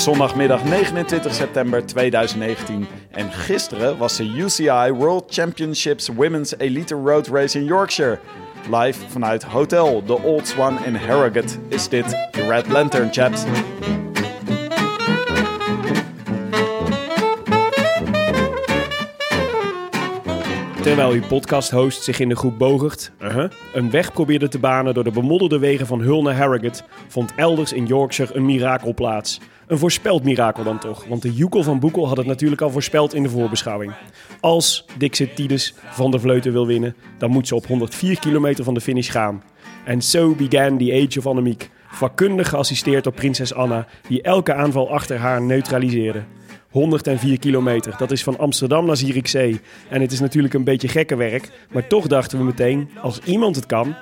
Is zondagmiddag 29 september 2019 en gisteren was de UCI World Championships Women's Elite Road Race in Yorkshire. Live vanuit Hotel The Old Swan in Harrogate is dit de Red Lantern Chaps. Terwijl uw podcast-host zich in de groep Bogert uh-huh, een weg probeerde te banen door de bemodderde wegen van Hull naar Harrogate, vond elders in Yorkshire een mirakel plaats. Een voorspeld mirakel dan toch, want de Joekel van Boekel had het natuurlijk al voorspeld in de voorbeschouwing. Als Dixit Tides van der Vleuten wil winnen, dan moet ze op 104 kilometer van de finish gaan. En so began the Age of Annemiek, vakkundig geassisteerd door prinses Anna, die elke aanval achter haar neutraliseerde. 104 kilometer. Dat is van Amsterdam naar Zierikzee. En het is natuurlijk een beetje gekke werk. Maar toch dachten we meteen, als iemand het kan,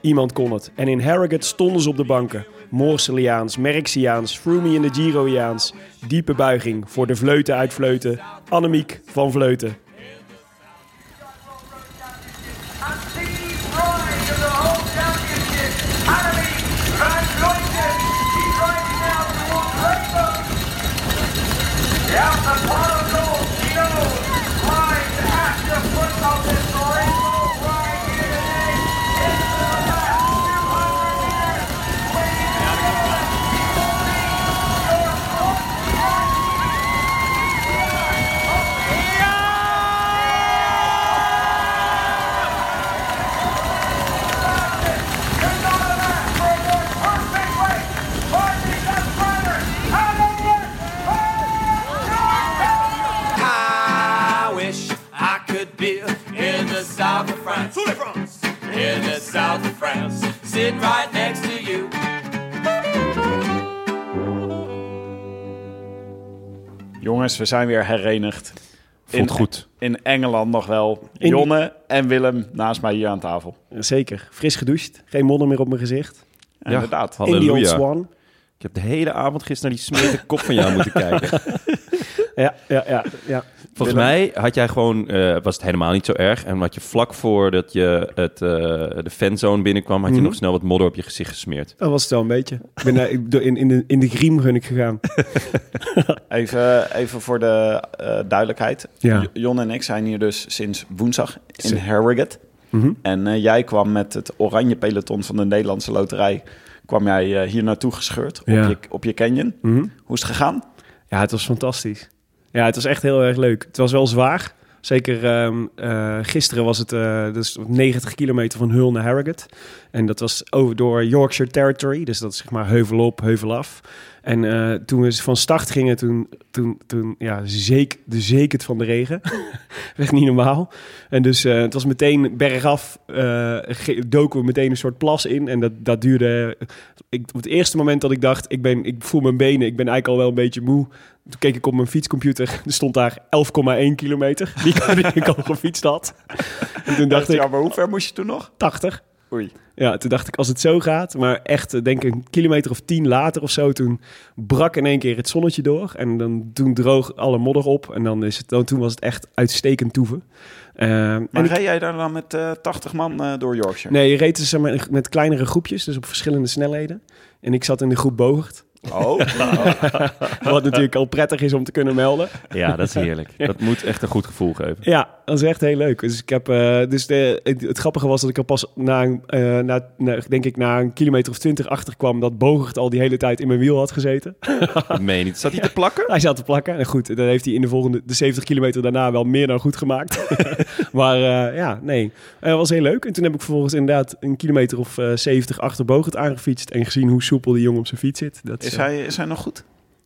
iemand kon het. En in Harrogate stonden ze op de banken. Moorseliaans, Merxiaans, Froomey in de Giroiaans. Diepe buiging voor de vleuten uit Vleuten. Annemiek van Vleuten. In the south of France. Sitting right next to you. Jongens, we zijn weer herenigd. Voelt goed. In Engeland nog wel. In- Jonne en Willem naast mij hier aan tafel. Zeker. Fris gedoucht. Geen modder meer op mijn gezicht. Inderdaad. In die Old Halleluja. Swan. Ik heb de hele avond gisteren naar die smerige kop van jou moeten kijken. Ja, ja, ja. ja. Volgens mij had jij gewoon, eh, was het helemaal niet zo erg. En had je vlak voordat je het, eh, de fanzone binnenkwam, had je Mhm. nog snel wat modder op je gezicht gesmeerd. Dat was het wel een beetje. Ik ben door- in, in, de, in de griem ben ik gegaan. Even, even voor de eh, duidelijkheid. Ja. Jon en ik zijn hier dus sinds woensdag in. Harrogate. Mhm. En eh, jij kwam met het oranje peloton van de Nederlandse loterij... kwam jij eh, hier naartoe gescheurd op, Ja. je, op je canyon. Mhm. Hoe is het gegaan? Ja, het was fantastisch. Ja, het was echt heel erg leuk. Het was wel zwaar. Zeker ehm, eh, gisteren was het eh, dus 90 kilometer van Hull naar Harrogate. En dat was over door Yorkshire Territory. Dus dat is zeg maar heuvel op, heuvel af. En eh, toen we van start gingen, toen, toen, toen ja, zeek, de zeek het van de regen. Echt niet normaal. En dus eh, het was meteen bergaf. eh doken we meteen een soort plas in. En dat, dat duurde... Ik, op het eerste moment dat ik dacht, ik, ben, ik voel mijn benen. Ik ben eigenlijk al wel een beetje moe. Toen keek ik op mijn fietscomputer. Er stond daar 11,1 kilometer. Die, die ik al gefietst had. En toen dacht ik, ja, maar hoe ver moest je toen nog? 80. Oei. Ja, toen dacht ik, als het zo gaat, maar echt, eh, denk ik een kilometer of tien later of zo, toen brak in één keer het zonnetje door. En dan, toen droog alle modder op. En dan is het, dan, toen was het echt uitstekend toeven. Eh, Maar en ik- reed jij daar dan met eh 80 man door Yorkshire? nee, je reed dus maar, met kleinere groepjes, dus op verschillende snelheden. En ik zat in de groep Bogert. Oh, Wat natuurlijk al prettig is om te kunnen melden. Ja, dat is heerlijk. Dat moet echt een goed gevoel geven. Ja, dat is echt heel leuk. Dus ik heb, eh, dus de, het, het grappige was dat ik er pas na, een, eh, na, na, denk ik, na een kilometer of twintig achter kwam dat Bogert al die hele tijd in mijn wiel had gezeten. Meen niet. Zat hij te plakken? Hij zat te plakken. En goed, dan heeft hij in de volgende, de 70 kilometer daarna wel meer dan goed gemaakt. maar eh, ja, nee, dat was heel leuk. En toen heb ik vervolgens inderdaad een kilometer of eh 70 achter Bogert aangefietst en gezien hoe soepel die jongen op zijn fiets zit. Dat is eh, hij, is hij nog goed?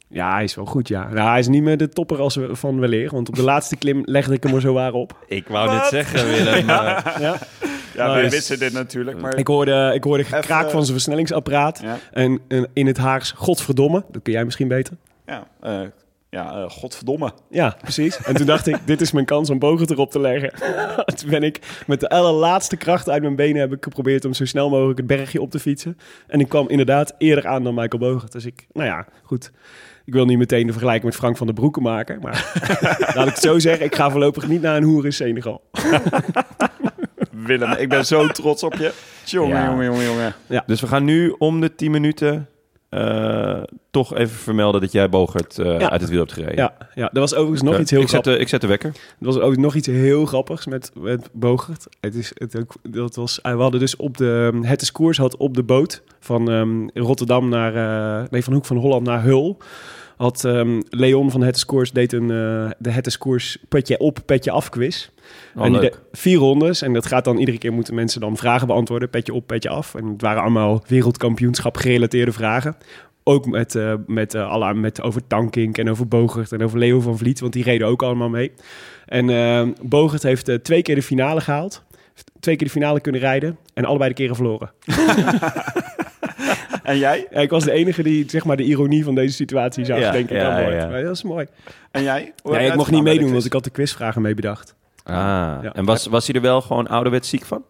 Ja, hij is wel goed, ja. Nou, hij is niet meer de topper als we van weleer. Want op de laatste klim legde ik hem er zo waar op. Ik wou net zeggen, Willem. Ja. Ja, Nou, wij dus- wisten dit natuurlijk, maar... Ik hoorde, ik hoorde gekraak Even- van zijn versnellingsapparaat. Ja, En, en in het Haags, godverdomme. Dat kun jij misschien beter. ja, eh, ja eh, godverdomme. Ja, precies. En toen dacht ik, dit is mijn kans om Bogert erop te leggen. toen ben ik met de allerlaatste kracht uit mijn benen... heb ik geprobeerd om zo snel mogelijk het bergje op te fietsen. En ik kwam inderdaad eerder aan dan Michael Bogert. Dus ik, nou ja, goed. Ik wil niet meteen de vergelijking met Frank van der Broeke maken. Maar laat ik het zo zeggen, ik ga voorlopig niet naar een hoer in Senegal. Willem, ik ben zo trots op je. Jongen, Ja. jongen, jongen, jongen. Dus we gaan nu om de 10 minuten eh, toch even vermelden dat jij Bogert eh, Ja. uit het wiel hebt gereden. Ja, ja, er was overigens nog Oké. iets heel ik zet, de, ik zet de wekker. Er was ook nog iets heel grappigs met, met Bogert. Het is, het, ook- dat was, we hadden dus op de... Het is koers had op de boot van ehm, Rotterdam naar... eh, nee, van Hoek van Holland naar Hul... Had ehm, Leon van Het Koers deed een, eh, de Het Koers petje op, petje af quiz. Oh, en die leuk. de- vier rondes. En dat gaat dan iedere keer moeten mensen dan vragen beantwoorden. Petje op, petje af. En het waren allemaal wereldkampioenschap gerelateerde vragen. Ook met, eh, met, eh, alle, met over Tankink en over Bogert en over Leo van Vliet. Want die reden ook allemaal mee. En eh, Bogert heeft twee keer de finale gehaald. Twee keer de finale kunnen rijden. En allebei de keren verloren. En jij? Ja, ik was de enige die zeg maar, de ironie van deze situatie zag, Ja, denk ik. ja, ja. Maar dat is mooi. En jij? Hoe jij ik mocht niet meedoen, want ik had de quizvragen mee bedacht. Ah. Ja. En was, was hij er wel gewoon ouderwets ziek van?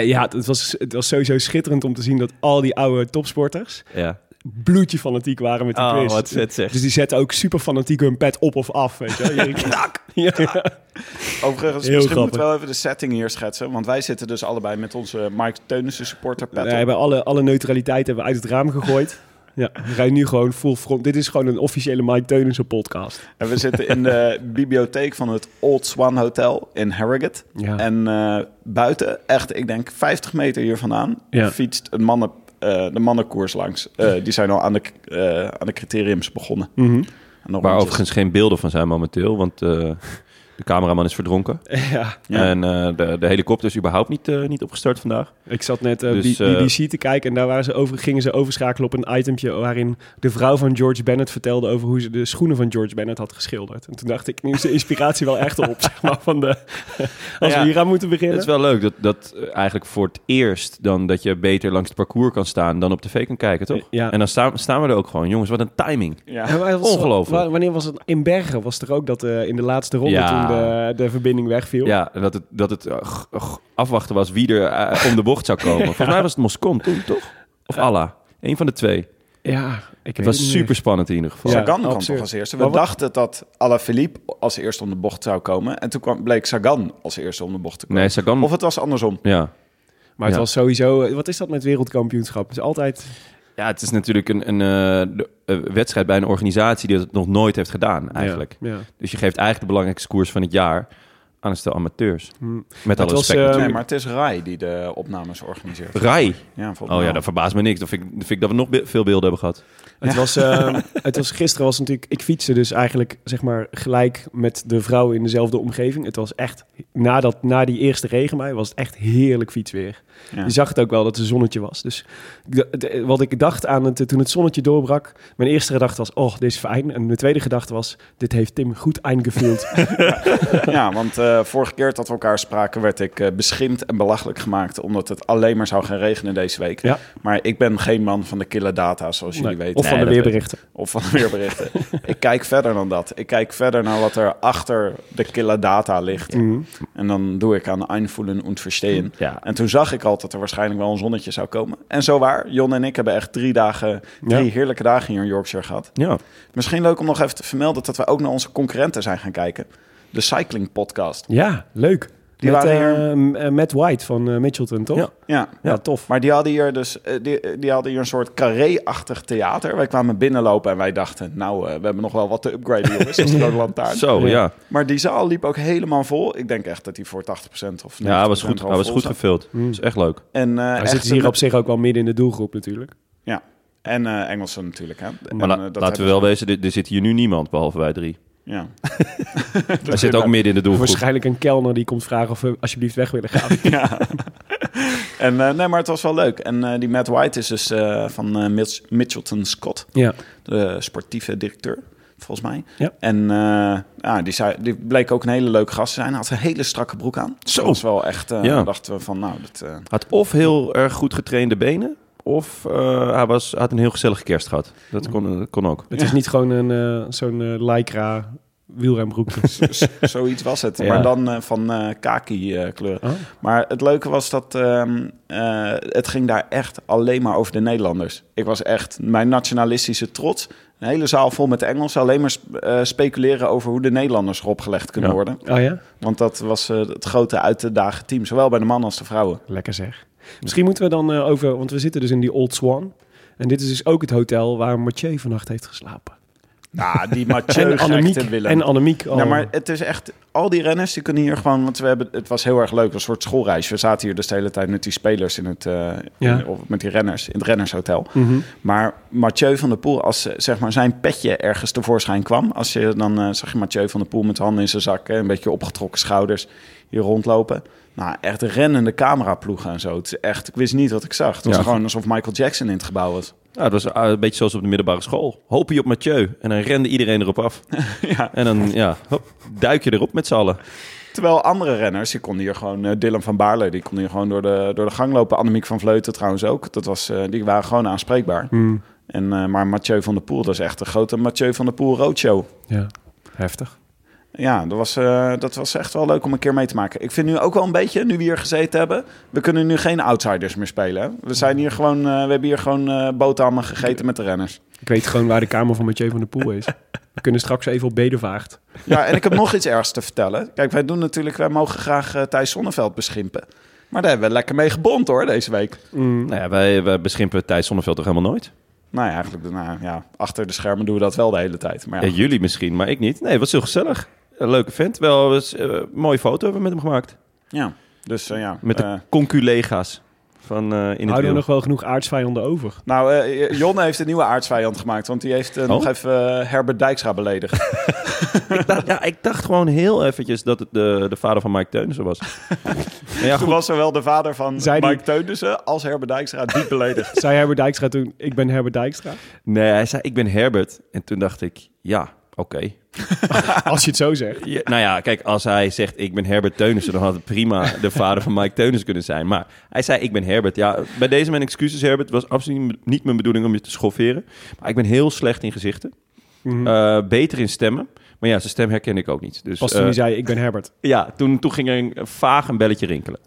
Ja, het was, het was sowieso schitterend om te zien dat al die oude topsporters Ja. bloedje fanatiek waren met die Oh, quiz. wat vet zeg. Dus die zetten ook super fanatiek hun pet op of af, weet je wel. Ja. Overigens, Heel misschien grappig. moeten we wel even de setting hier schetsen. Want wij zitten dus allebei met onze Mike Teunissen supporter pet We op. hebben alle, alle neutraliteit hebben we uit het raam gegooid. Ja, we rijden nu gewoon full front. Dit is gewoon een officiële Mike Teunissen podcast. En we zitten in de bibliotheek van het Old Swan Hotel in Harrogate. Ja. En eh, buiten, echt, ik denk 50 meter hier vandaan, Ja. fietst een mannen, eh, de mannenkoers langs. Eh, die zijn al aan de, eh, aan de criteriums begonnen. Mhm. En nog Waar overigens geen beelden van zijn momenteel, want eh, de cameraman is verdronken. Ja, Ja. En eh, de, de helikopter is überhaupt niet, eh, niet opgestart vandaag. ik zat net eh, Dus, B- eh, BBC te kijken en daar waren ze over, gingen ze overschakelen op een itempje waarin de vrouw van George Bennett vertelde over hoe ze de schoenen van George Bennett had geschilderd. En toen dacht ik, nu is de inspiratie wel echt op, zeg maar, van de... Als Ja, we hier aan moeten beginnen. Het is wel leuk dat, dat eigenlijk voor het eerst dan dat je beter langs het parcours kan staan dan op tv kan kijken, toch? Ja. En dan staan, staan we er ook gewoon. Jongens, wat een timing. Ja. Ongelooflijk. wa- Wanneer was het? In Bergen was er ook dat eh, in de laatste ronde Ja. toen de, de verbinding wegviel. Ja, en dat het, dat het eh, afwachten was wie er eh, om de bocht zou komen. Volgens mij was het Moscon toen, toch? Of Allah. Eén van de twee. Ja, ik Het was super spannend in ieder geval. Ja. Sagan kwam absurd. toch als eerste. We wat- dachten dat Alaphilippe als eerste om de bocht zou komen. En toen kwam, bleek Sagan als eerste om de bocht te komen. Nee, Sagan... Of het was andersom. Ja. Maar het Ja. was sowieso... Wat is dat met wereldkampioenschap? Het is altijd... ja, het is natuurlijk een, een eh, eh, wedstrijd bij een organisatie die het nog nooit heeft gedaan, eigenlijk. Ja, ja. Dus je geeft eigenlijk de belangrijkste koers van het jaar aan een stel amateurs. Hm. Met alle was, respect eh. Nee, maar het is Rai die de opnames organiseert. Rai. Ja, Oh ja, wel. dat verbaast me niks. Dan vind ik, vind ik dat we nog be- veel beelden hebben gehad. Het, was, eh, het was gisteren was natuurlijk... Ik fietste dus eigenlijk zeg maar gelijk met de vrouw in dezelfde omgeving. Het was echt... Na, dat, na die eerste regenbui was het echt heerlijk fietsweer. Ja. Je zag het ook wel dat het een zonnetje was. Dus wat ik dacht aan het, toen het zonnetje doorbrak... Mijn eerste gedachte was, oh, dit is fijn. En mijn tweede gedachte was, dit heeft Tim goed eingevuld. Ja, want eh, vorige keer dat we elkaar spraken werd ik eh, beschimpt en belachelijk gemaakt omdat het alleen maar zou gaan regenen deze week. Ja. Maar ik ben geen man van de kille data, zoals jullie Nee, weten. of van de weerberichten. Of van de weerberichten. ik kijk verder dan dat. Ik kijk verder naar wat er achter de kille data ligt. Mhm. En dan doe ik aan einvoelen en verstehen. Ja. En toen zag ik al dat er waarschijnlijk wel een zonnetje zou komen. En zo waar, Jon en ik hebben echt drie dagen, drie Ja. heerlijke dagen hier in Yorkshire gehad. Ja. Misschien leuk om nog even te vermelden dat we ook naar onze concurrenten zijn gaan kijken. De Cycling Podcast. Ja, leuk. Die Met, waren hier... eh, eh, Matt White van eh, Mitchelton, toch? Ja. Ja, Ja, tof. Maar die hadden hier dus die, die hadden hier een soort carré-achtig theater. Wij kwamen binnenlopen en wij dachten, nou, we hebben nog wel wat te upgraden, jongens. Dat is de Rode Lantaarn. Zo, ja. Maar die zaal liep ook helemaal vol. Ik denk echt dat hij voor 80% of 90% Ja, hij was goed, hij was goed zat. gevuld. Dat is echt leuk. En, eh Hij zit hier op zich ook wel midden in de doelgroep natuurlijk. Ja, en eh Engelsen natuurlijk. Hè. En, Maar la- dat laten we wel ze- wezen, er, er zit hier nu niemand, behalve wij drie. Ja. Hij zit ook midden in de doelgroep. Waarschijnlijk een kelner die komt vragen of we alsjeblieft weg willen gaan. ja. En eh, nee, maar het was wel leuk. En eh, die Matt White is dus eh, van eh, Mitch- Mitchelton Scott, ja. de sportieve directeur, volgens mij. Ja. En eh, ja, die, zei, die bleek ook een hele leuke gast te zijn. Hij had een hele strakke broek aan. Zo. Dat was wel echt, eh Ja. dachten we van, nou, dat... eh, Had of heel erg goed getrainde benen, of eh, hij was, had een heel gezellige kerst gehad. Dat kon, dat kon ook. Het is niet gewoon een, eh, zo'n eh, lycra wielrembroek. Z- zoiets was het. Ja. Maar dan eh, van eh kaki eh, kleur. Oh. Maar het leuke was dat ehm, eh, het ging daar echt alleen maar over de Nederlanders. Ik was echt mijn nationalistische trots. Een hele zaal vol met Engels. Alleen maar sp- eh, speculeren over hoe de Nederlanders erop gelegd kunnen Ja. worden. Oh ja? Want dat was eh, het grote uit dagen team. Zowel bij de mannen als de vrouwen. Lekker zeg. Misschien moeten we dan eh, over... Want we zitten dus in die Old Swan. En dit is dus ook het hotel waar Mathieu vannacht heeft geslapen. Nou, die Mathieu En Annemiek. Willem. En Annemiek. Ja, maar het is echt... Al die renners, die kunnen hier gewoon... Want we hebben, het was heel erg leuk. Een soort schoolreis. We zaten hier dus de hele tijd met die spelers in het... eh, Ja. in- of met die renners in het rennershotel. Mhm. Maar Mathieu van der Poel, als zeg maar zijn petje ergens tevoorschijn kwam... Als je, dan eh, zag je Mathieu van der Poel met de handen in zijn zak... hè, een beetje opgetrokken schouders hier rondlopen. Nou, echt rennende cameraploegen en zo. Het is echt... Ik wist niet wat ik zag. Het was Ja. gewoon alsof Michael Jackson in het gebouw was. Ja, het was eh, een beetje zoals op de middelbare school. Hoop je op Mathieu. En dan rende iedereen erop af. ja. En dan ja, hop, duik je erop met z'n allen. Terwijl andere renners, die konden hier gewoon... eh, Dylan van Baarle, die kon hier gewoon door de, door de gang lopen. Annemiek van Vleuten trouwens ook. Dat was, eh, die waren gewoon aanspreekbaar. Hmm. En, eh, maar Mathieu van der Poel, dat is echt een grote Mathieu van der Poel roadshow. Ja, heftig. Ja, dat was, eh, dat was echt wel leuk om een keer mee te maken. Ik vind nu ook wel een beetje, nu we hier gezeten hebben... we kunnen nu geen outsiders meer spelen. hè. We, zijn hier gewoon, eh, we hebben hier gewoon eh boterhammen gegeten met de renners. Ik weet gewoon waar de kamer van Mathieu van der Poel is. We kunnen straks even op Bedevaart. Ja, en ik heb nog iets ergs te vertellen. Kijk, wij doen natuurlijk... wij mogen graag Thijs Zonneveld beschimpen. Maar daar hebben we lekker mee gebond hoor, deze week. Mm. Nou ja, wij, wij beschimpen Thijs Zonneveld toch helemaal nooit? Nou ja, eigenlijk nou, ja, achter de schermen doen we dat wel de hele tijd. Maar ja, Ja, jullie misschien, maar ik niet. Nee, was heel gezellig. Een leuke vent. Wel was, eh, een mooie foto hebben we met hem gemaakt. ja. dus eh, ja. Met de eh, conculega's van eh in het Houden we wiel. nog wel genoeg aardsvijanden over? nou, eh Jonne heeft een nieuwe aardsvijand gemaakt. Want die heeft eh, nog Oh? even eh, Herbert Dijkstra beledigd. ik, dacht, ja, ik dacht gewoon heel eventjes dat het de, de vader van Mike Teunissen was. ja, Toen goed. was zowel de vader van Zei die- Mike Teunissen als Herbert Dijkstra diep beledigd. Zei Herbert Dijkstra toen, ik ben Herbert Dijkstra? Nee, hij zei, ik ben Herbert. En toen dacht ik, ja, oké. Als je het zo zegt. Ja, nou ja, kijk, als hij zegt, ik ben Herbert Teunissen... dan had het prima de vader van Mike Teunissen kunnen zijn. Maar hij zei, ik ben Herbert. Ja, bij deze mijn excuses, Herbert. Het was absoluut niet mijn bedoeling om je te schofferen. Maar ik ben heel slecht in gezichten. Mhm. Eh, beter in stemmen. Maar ja, zijn stem herken ik ook niet. Dus, Pas toen eh, hij zei, ik ben Herbert. Ja, toen, toen ging er een, vaag een belletje rinkelen.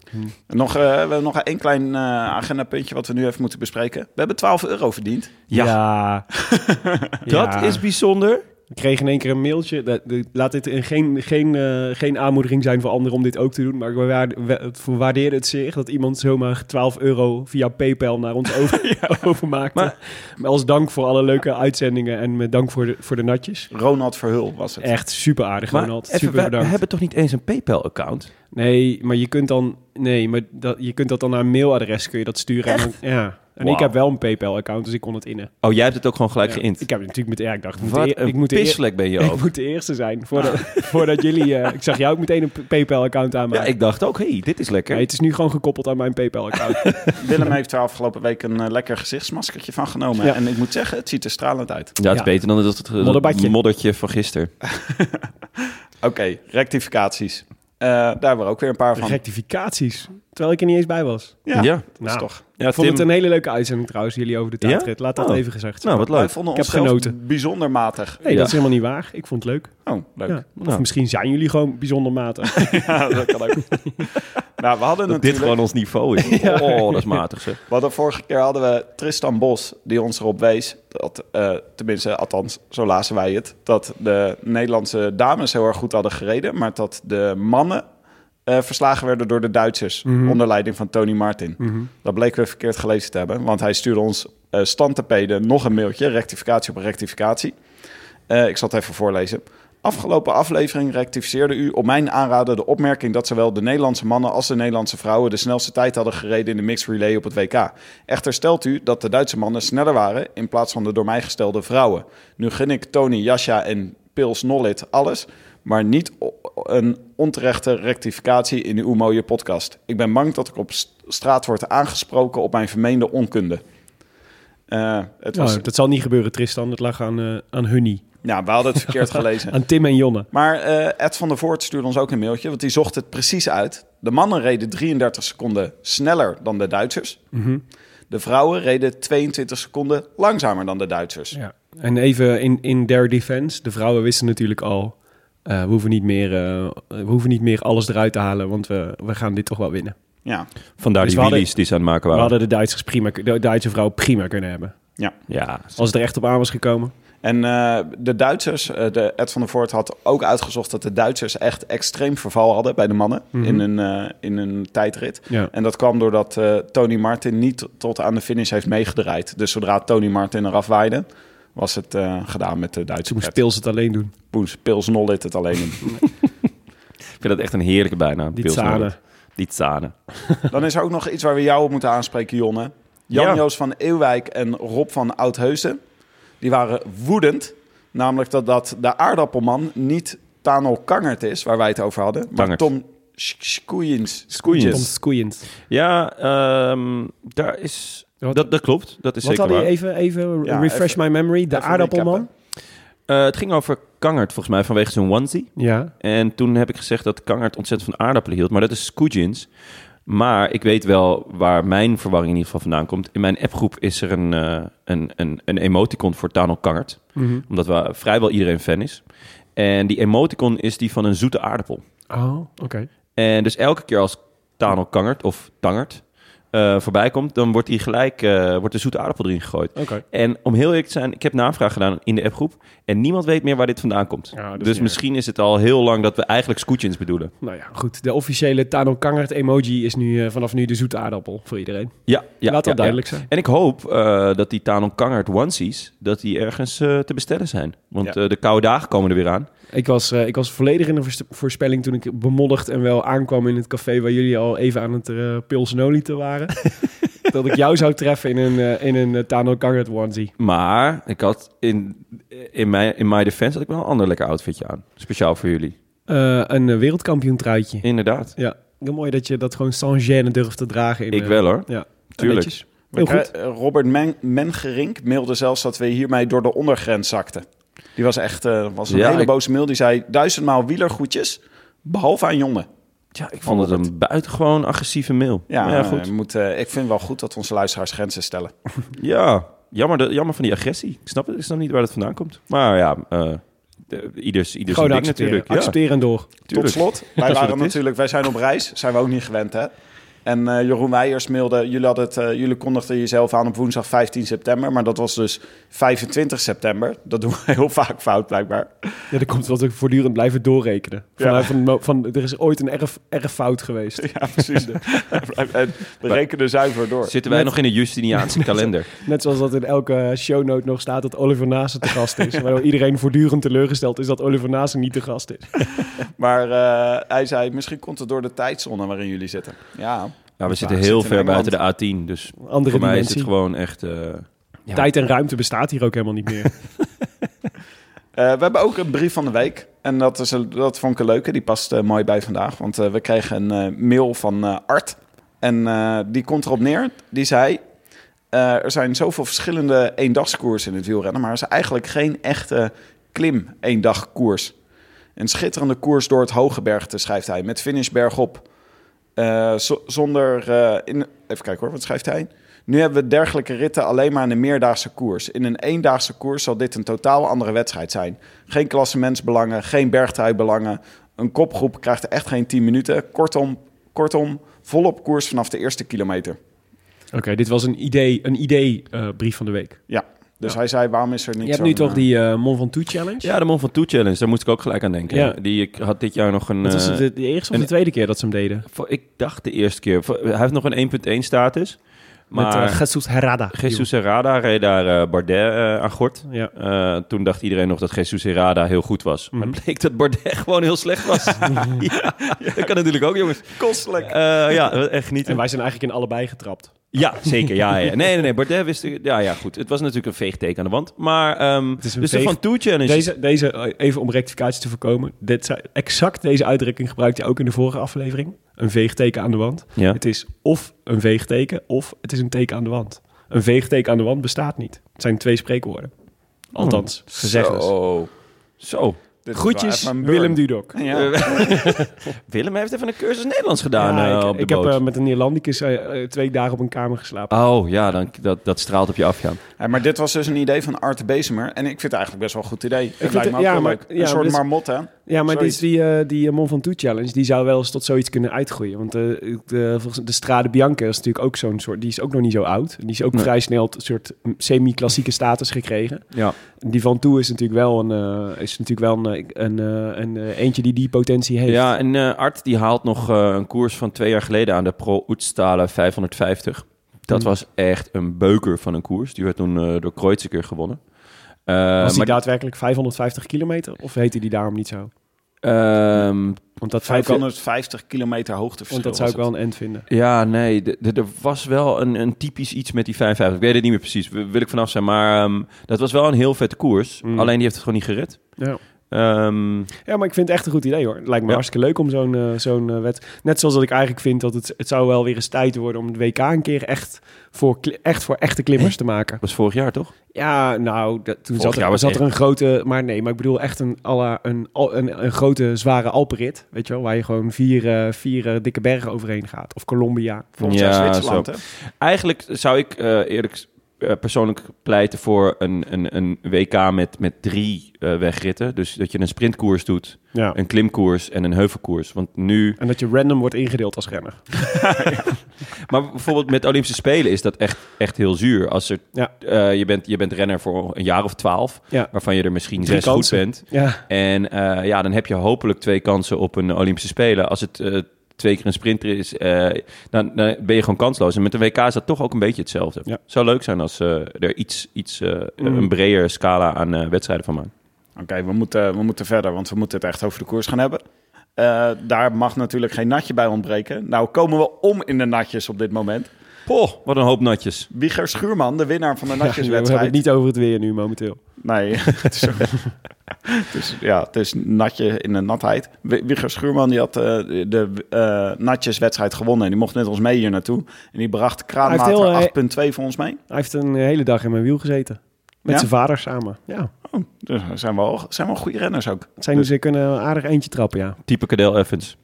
nog, eh, we hebben nog één klein eh agendapuntje wat we nu even moeten bespreken. We hebben 12 euro verdiend. Ja, Ja. dat Ja. is bijzonder. Ik kreeg in één keer een mailtje. Laat dit een, geen, geen, eh, geen aanmoediging zijn voor anderen om dit ook te doen. Maar we, waard- we, we waarderen het zeer dat iemand zomaar 12 euro via PayPal naar ons over, overmaakte. Maar- Maar, als dank voor alle leuke uitzendingen en met dank voor de, voor de natjes. Ronald Verhul was het. Echt super aardig, Maar Ronald. even, Super we, we bedankt. hebben toch niet eens een PayPal-account? Nee, maar je kunt dan, nee, maar dat, je kunt dat dan naar een mailadres kun je dat sturen. En dan- ja. En ik heb wel een PayPal-account, dus ik kon het innen. Oh, jij hebt het ook gewoon gelijk Ja. geïnt. Ik heb het natuurlijk met, ja, ik dacht, ik moet, Wat de, een ik moet ben je ik ook. moet de eerste zijn. Voordat, voordat jullie, eh, ik zag jou ook meteen een PayPal-account Ja, aanmaken. ik dacht ook, hey, dit is lekker. Nee, het is nu gewoon gekoppeld aan mijn PayPal-account. Willem heeft er afgelopen week een eh, lekker gezichtsmaskertje van genomen. Ja. En ik moet zeggen, het ziet er stralend uit. ja, het is Ja. beter dan dat, dat, dat Modderbadje. moddertje van gisteren. Oké, rectificaties. Eh, daar hebben we ook weer een paar van. Rectificaties. Terwijl ik er niet eens bij was. Ja, Ja. dat is Nou, toch. Ja, ik vond Tim- het een hele leuke uitzending trouwens, jullie over de Ja? tijdrit. Laat dat Oh. even gezegd zijn. Nou, wat Wij leuk. vonden Ik heb genoten. bijzonder matig. Nee, Ja. dat is helemaal niet waar. Ik vond het leuk. Oh, leuk. Ja. Of Nou. misschien zijn jullie gewoon bijzonder matig. Ja, dat kan ook. nou, we hadden Dat dit natuurlijk... gewoon ons niveau is. Oh, dat is matig zeg. We hadden vorige keer hadden we Tristan Bos, die ons erop wees, dat, eh, tenminste, althans, zo lazen wij het, dat de Nederlandse dames heel erg goed hadden gereden, maar dat de mannen eh, verslagen werden door de Duitsers. Onder leiding van Tony Martin. Dat bleken we verkeerd gelezen te hebben. Want hij stuurde ons eh standtepeden nog een mailtje. Rectificatie op rectificatie. Eh, ik zal het even voorlezen. Afgelopen aflevering rectificeerde u op mijn aanraden de opmerking dat zowel de Nederlandse mannen als de Nederlandse vrouwen de snelste tijd hadden gereden in de mixed relay op het WK. Echter stelt u dat de Duitse mannen sneller waren in plaats van de door mij gestelde vrouwen. Nu gun ik Tony, Jascha en Pils Nollit alles, maar niet een onterechte rectificatie in uw mooie podcast. Ik ben bang dat ik op st- straat word aangesproken op mijn vermeende onkunde. Eh, het was, Nou, dat zal niet gebeuren, Tristan. Dat lag aan, eh aan Hunnie. ja, we hadden het verkeerd gelezen. Aan Tim en Jonne. Maar eh, Ed van der Voort stuurde ons ook een mailtje, want die zocht het precies uit. De mannen reden 33 seconden sneller dan de Duitsers. De vrouwen reden 22 seconden langzamer dan de Duitsers. Ja. En even in, in their defense. De vrouwen wisten natuurlijk al... eh, we, hoeven niet meer, eh, we hoeven niet meer alles eruit te halen, want we, we gaan dit toch wel winnen. Ja, Vandaar Dus die we hadden- wheelies die ze aan het maken We waren. hadden de Duitsers prima, de Duitse vrouw prima kunnen hebben. ja. Ja, Als het er echt op aan was gekomen. En eh, de Duitsers, eh, de Ed van der Voort had ook uitgezocht dat de Duitsers echt extreem verval hadden bij de mannen in, hun, eh, in hun tijdrit. Ja. En dat kwam doordat eh, Tony Martin niet tot aan de finish heeft meegedraaid. Dus zodra Tony Martin eraf waaide, was het eh, gedaan met de Duitse Toen moest. Pils het alleen doen. Poes, Pils Nollit het alleen doen. ik vind dat echt een heerlijke bijnaam. Die Zane. Die Zane. Dan is er ook nog iets waar we jou op moeten aanspreken, Jonne. Jan-Joos van Eeuwijk en Rob van Oudheusden. Die waren woedend. Namelijk dat, dat de aardappelman niet Tano Kangert is, waar wij het over hadden. Maar Kangert. Tom. Skoeiens. Tom. Ja, ehm, daar is... Wat- Dat, dat klopt. Dat is Wat zeker waar. even, even Ja, refresh even- my memory? De aardappelman? Eh, het ging over Kangert, volgens mij, vanwege zijn onesie. Ja. En toen heb ik gezegd dat Kangert ontzettend van aardappelen hield. Maar dat is Skoojins. Maar ik weet wel waar mijn verwarring in ieder geval vandaan komt. In mijn appgroep is er een, eh, een, een, een emoticon voor Tano Kangert. Mhm. Omdat we, vrijwel iedereen fan is. En die emoticon is die van een zoete aardappel. Oh, oké. En dus elke keer als Tano Kangert of Tangert eh, voorbij komt... dan wordt, die gelijk, eh, wordt de zoete aardappel erin gegooid. Oké. En om heel eerlijk te zijn, ik heb navraag gedaan in de appgroep... en niemand weet meer waar dit vandaan komt. Ja, dus misschien is het al heel lang dat we eigenlijk Skoojins bedoelen. Nou ja, goed. De officiële Tano Kangert emoji is nu eh, vanaf nu de zoete aardappel voor iedereen. Ja, ja Laat dat ja, duidelijk ja. zijn. En ik hoop dat die Tanon Kangert onesies, dat die ergens te bestellen zijn. Want de koude dagen komen er weer aan. Ik was, eh, ik was volledig in de voorspelling toen ik bemoedigd en wel aankwam in het café waar jullie al even aan het uh, pilsenolieten waren. dat ik jou zou treffen in een, eh, in een eh, Tano Kangert onesie. Maar ik had in, in, mijn, in my defense had ik wel een ander lekker outfitje aan. Speciaal voor jullie. Eh, een eh, wereldkampioen truitje. Inderdaad. Ja, heel mooi dat je dat gewoon sans gêne durft te dragen. In, Ik eh, wel hoor. Ja, Tuurlijk. netjes. Heel goed. eh, Robert Men Mengerink mailde zelfs dat we hiermee door de ondergrens zakten. Die was echt eh, was een Ja, hele ik- boze mail. Die zei duizendmaal wielergoedjes, behalve aan Jonne. Ja, ik vond het een buitengewoon agressieve mail. Ja, Maar ja eh, goed. we moeten, ik vind wel goed dat onze luisteraars grenzen stellen. Ja, jammer, de, jammer van die agressie. Ik snap, het, ik snap niet waar het vandaan komt. Maar ja, eh de, ieders, ieders ding accepteren. natuurlijk. Ja, Accepteren en door. Tot slot, Dat wij is waren is. natuurlijk, wij zijn op reis, zijn we ook niet gewend hè. En eh, Jeroen Weijers mailde, jullie, hadden het, eh, jullie kondigden jezelf aan op woensdag 15 september, maar dat was dus 25 september. Dat doen we heel vaak fout blijkbaar. Ja, dat komt wat we voortdurend blijven doorrekenen. Ja. Vanuit van, van, er is ooit een erg, erg fout geweest. Ja, precies. en we rekenen zuiver door. Zitten wij Net- nog in de Justiniaanse kalender? Net zoals dat in elke shownote nog staat dat Oliver Naassen te gast is. Waardoor iedereen voortdurend teleurgesteld is dat Oliver Naassen niet te gast is. Maar eh, hij zei, misschien komt het door de tijdzone waarin jullie zitten. Ja, Ja, we zitten heel zitten ver buiten de A10. Dus Andere voor mij is het gewoon echt... eh, ja. Tijd en ruimte bestaat hier ook helemaal niet meer. Eh, we hebben ook een brief van de week. En dat, is een, dat vond ik een leuke. Die past eh, mooi bij vandaag. Want we kregen een mail van Art. En eh, die komt erop neer. Die zei... er zijn zoveel verschillende eendagskoersen in het wielrennen. Maar er is eigenlijk geen echte klim eendagkoers. Een schitterende koers door het Hogebergte, schrijft hij. Met finish bergop. Eh, zo- zonder... eh, in, even kijken hoor, wat schrijft hij? Nu hebben we dergelijke ritten alleen maar in een meerdaagse koers. In een eendaagse koers zal dit een totaal andere wedstrijd zijn. Geen klassementsbelangen, geen bergtruibelangen. Een kopgroep krijgt echt geen 10 minuten. Kortom, kortom volop koers vanaf de eerste kilometer. Oké, dit was een idee, een idee eh, brief van de week. Ja, Dus hij zei, waarom is er niet Je hebt zo'n, nu toch eh, die eh Mont Ventoux Challenge? Ja, de Mont Ventoux Challenge, daar moest ik ook gelijk aan denken. Ja. Die ik had dit jaar nog een... Dat was eh, het de, de eerste of de tweede keer dat ze hem deden? voor- ik dacht de eerste keer. Voor- Hij heeft nog een 1.1 status. Maar Met uh, Jesus Herrada. Jesus Herrada reed daar eh, Bardet eh, aan gort. Ja. Eh, toen dacht iedereen nog dat Jesus Herrada heel goed was. Maar het bleek dat Bardet gewoon heel slecht was. ja, dat kan natuurlijk ook, jongens. Kostelijk. Eh, ja, echt niet. En wij zijn eigenlijk in allebei getrapt. Ja, zeker. Ja, ja. Nee, nee, nee. Bardet wist... Ja, ja, goed. Het was natuurlijk een veegteken aan de wand. Maar, ehm is een dus de veeg- Van Toe Challenge... Deze, deze, eh, even om rectificatie te voorkomen. Dit, exact deze uitdrukking gebruikte je ook in de vorige aflevering. Een veegteken aan de wand. Ja. Het is of een veegteken of het is een teken aan de wand. Een veegteken aan de wand bestaat niet. Het zijn twee spreekwoorden. Althans, gezegd is. Zo. Zo. Dit Groetjes. Willem Dudok. Ja. Willem heeft even een cursus Nederlands gedaan Ja, eh, ik op de ik heb eh, met een Neerlandicus eh, twee dagen op een kamer geslapen. Oh, ja, dan, dat, dat straalt op je af, ja. Ja, maar dit was dus een idee van Art Bezemer. En ik vind het eigenlijk best wel een goed idee. Het lijkt het- me ook ja, wel maar- leuk. Een ja, soort is- marmot, hè? Ja, maar dit, Zoiets. die, eh, die eh, Mont Ventoux Challenge, die zou wel eens tot zoiets kunnen uitgroeien. Want de, de, volgens- de Strade Bianca is natuurlijk ook zo'n soort... Die is ook nog niet zo oud. Die is ook Nee. vrij snel een soort semi-klassieke status gekregen. Ja. Die Van Toe is natuurlijk wel een, eh, is natuurlijk wel een, eh, een, eh, een, eh, eentje die die potentie heeft. Ja, en eh, Art die haalt nog eh, een koers van twee jaar geleden aan de Pro Oetstalen 550. Dat Hmm. was echt een beuker van een koers. Die werd toen eh, door Kreuziger gewonnen. Eh, Was die maar, daadwerkelijk 550 kilometer? Of heette die daarom niet zo? ehm, Want dat zou ik wel, 550 kilometer hoogteverschil. want dat zou ik wel een end vinden. ja, nee, er was wel een, een typisch iets met die 55. Ik weet het niet meer precies, wil wil ik vanaf zijn. Maar ehm, dat was wel een heel vette koers. Mm. Alleen die heeft het gewoon niet gered. Ja. Ehm, Ja, maar ik vind het echt een goed idee hoor. Het lijkt me Ja. hartstikke leuk om zo'n eh, zo'n eh, wet. Net zoals dat ik eigenlijk vind dat het, het zou wel weer eens tijd worden om het WK een keer echt voor, echt voor echte klimmers te maken. was vorig jaar, toch? Ja, nou, dat, toen Vorig zat, er, was zat echt- er een grote. Maar nee, maar ik bedoel echt een, een, een, een grote, zware Alpenrit. Weet je wel, waar je gewoon vier, eh, vier dikke bergen overheen gaat. Of Colombia. Volgens Ja, Zwitserland? Eigenlijk zou ik eerlijk persoonlijk pleiten voor een, een, een WK met, met drie eh, wegritten. Dus dat je een sprintkoers doet, Ja. een klimkoers en een heuvelkoers. Want nu... En dat je random wordt ingedeeld als renner. Maar bijvoorbeeld met Olympische Spelen is dat echt, echt heel zuur. Als er, Ja. eh, je, bent, je bent renner voor een jaar of twaalf, Ja. waarvan je er misschien Drie zes goed bent. Ja. En eh, ja, dan heb je hopelijk twee kansen op een Olympische Spelen. Als het eh, twee keer een sprinter is, eh, dan, dan ben je gewoon kansloos. En met de WK is dat toch ook een beetje hetzelfde. Ja. Zou leuk zijn als eh, er iets, iets eh, Mm. een breder scala aan wedstrijden van maken. Oké, we, moeten, we moeten verder, want we moeten het echt over de koers gaan hebben. Daar mag natuurlijk geen natje bij ontbreken. Nou komen we om in de natjes op dit moment. Poh, wat een hoop natjes. Wieger Schuurman, de winnaar van de Ja, we hebben natjeswedstrijd. het niet over het weer nu momenteel. Nee, het is, het is- ja, het is natje in de natheid. Wi- Wieger Schuurman die had eh, de eh natjeswedstrijd gewonnen. En die mocht met ons mee hier naartoe. En die bracht kraanmater heel, 8.2 voor ons mee. Hij heeft een hele dag in mijn wiel gezeten. Met Ja? zijn vader samen. Ja. Oh, dus zijn wel, zijn wel goede renners ook. Het zijn, Dus- Ze kunnen een aardig eentje trappen, ja. Type Cadel Evans.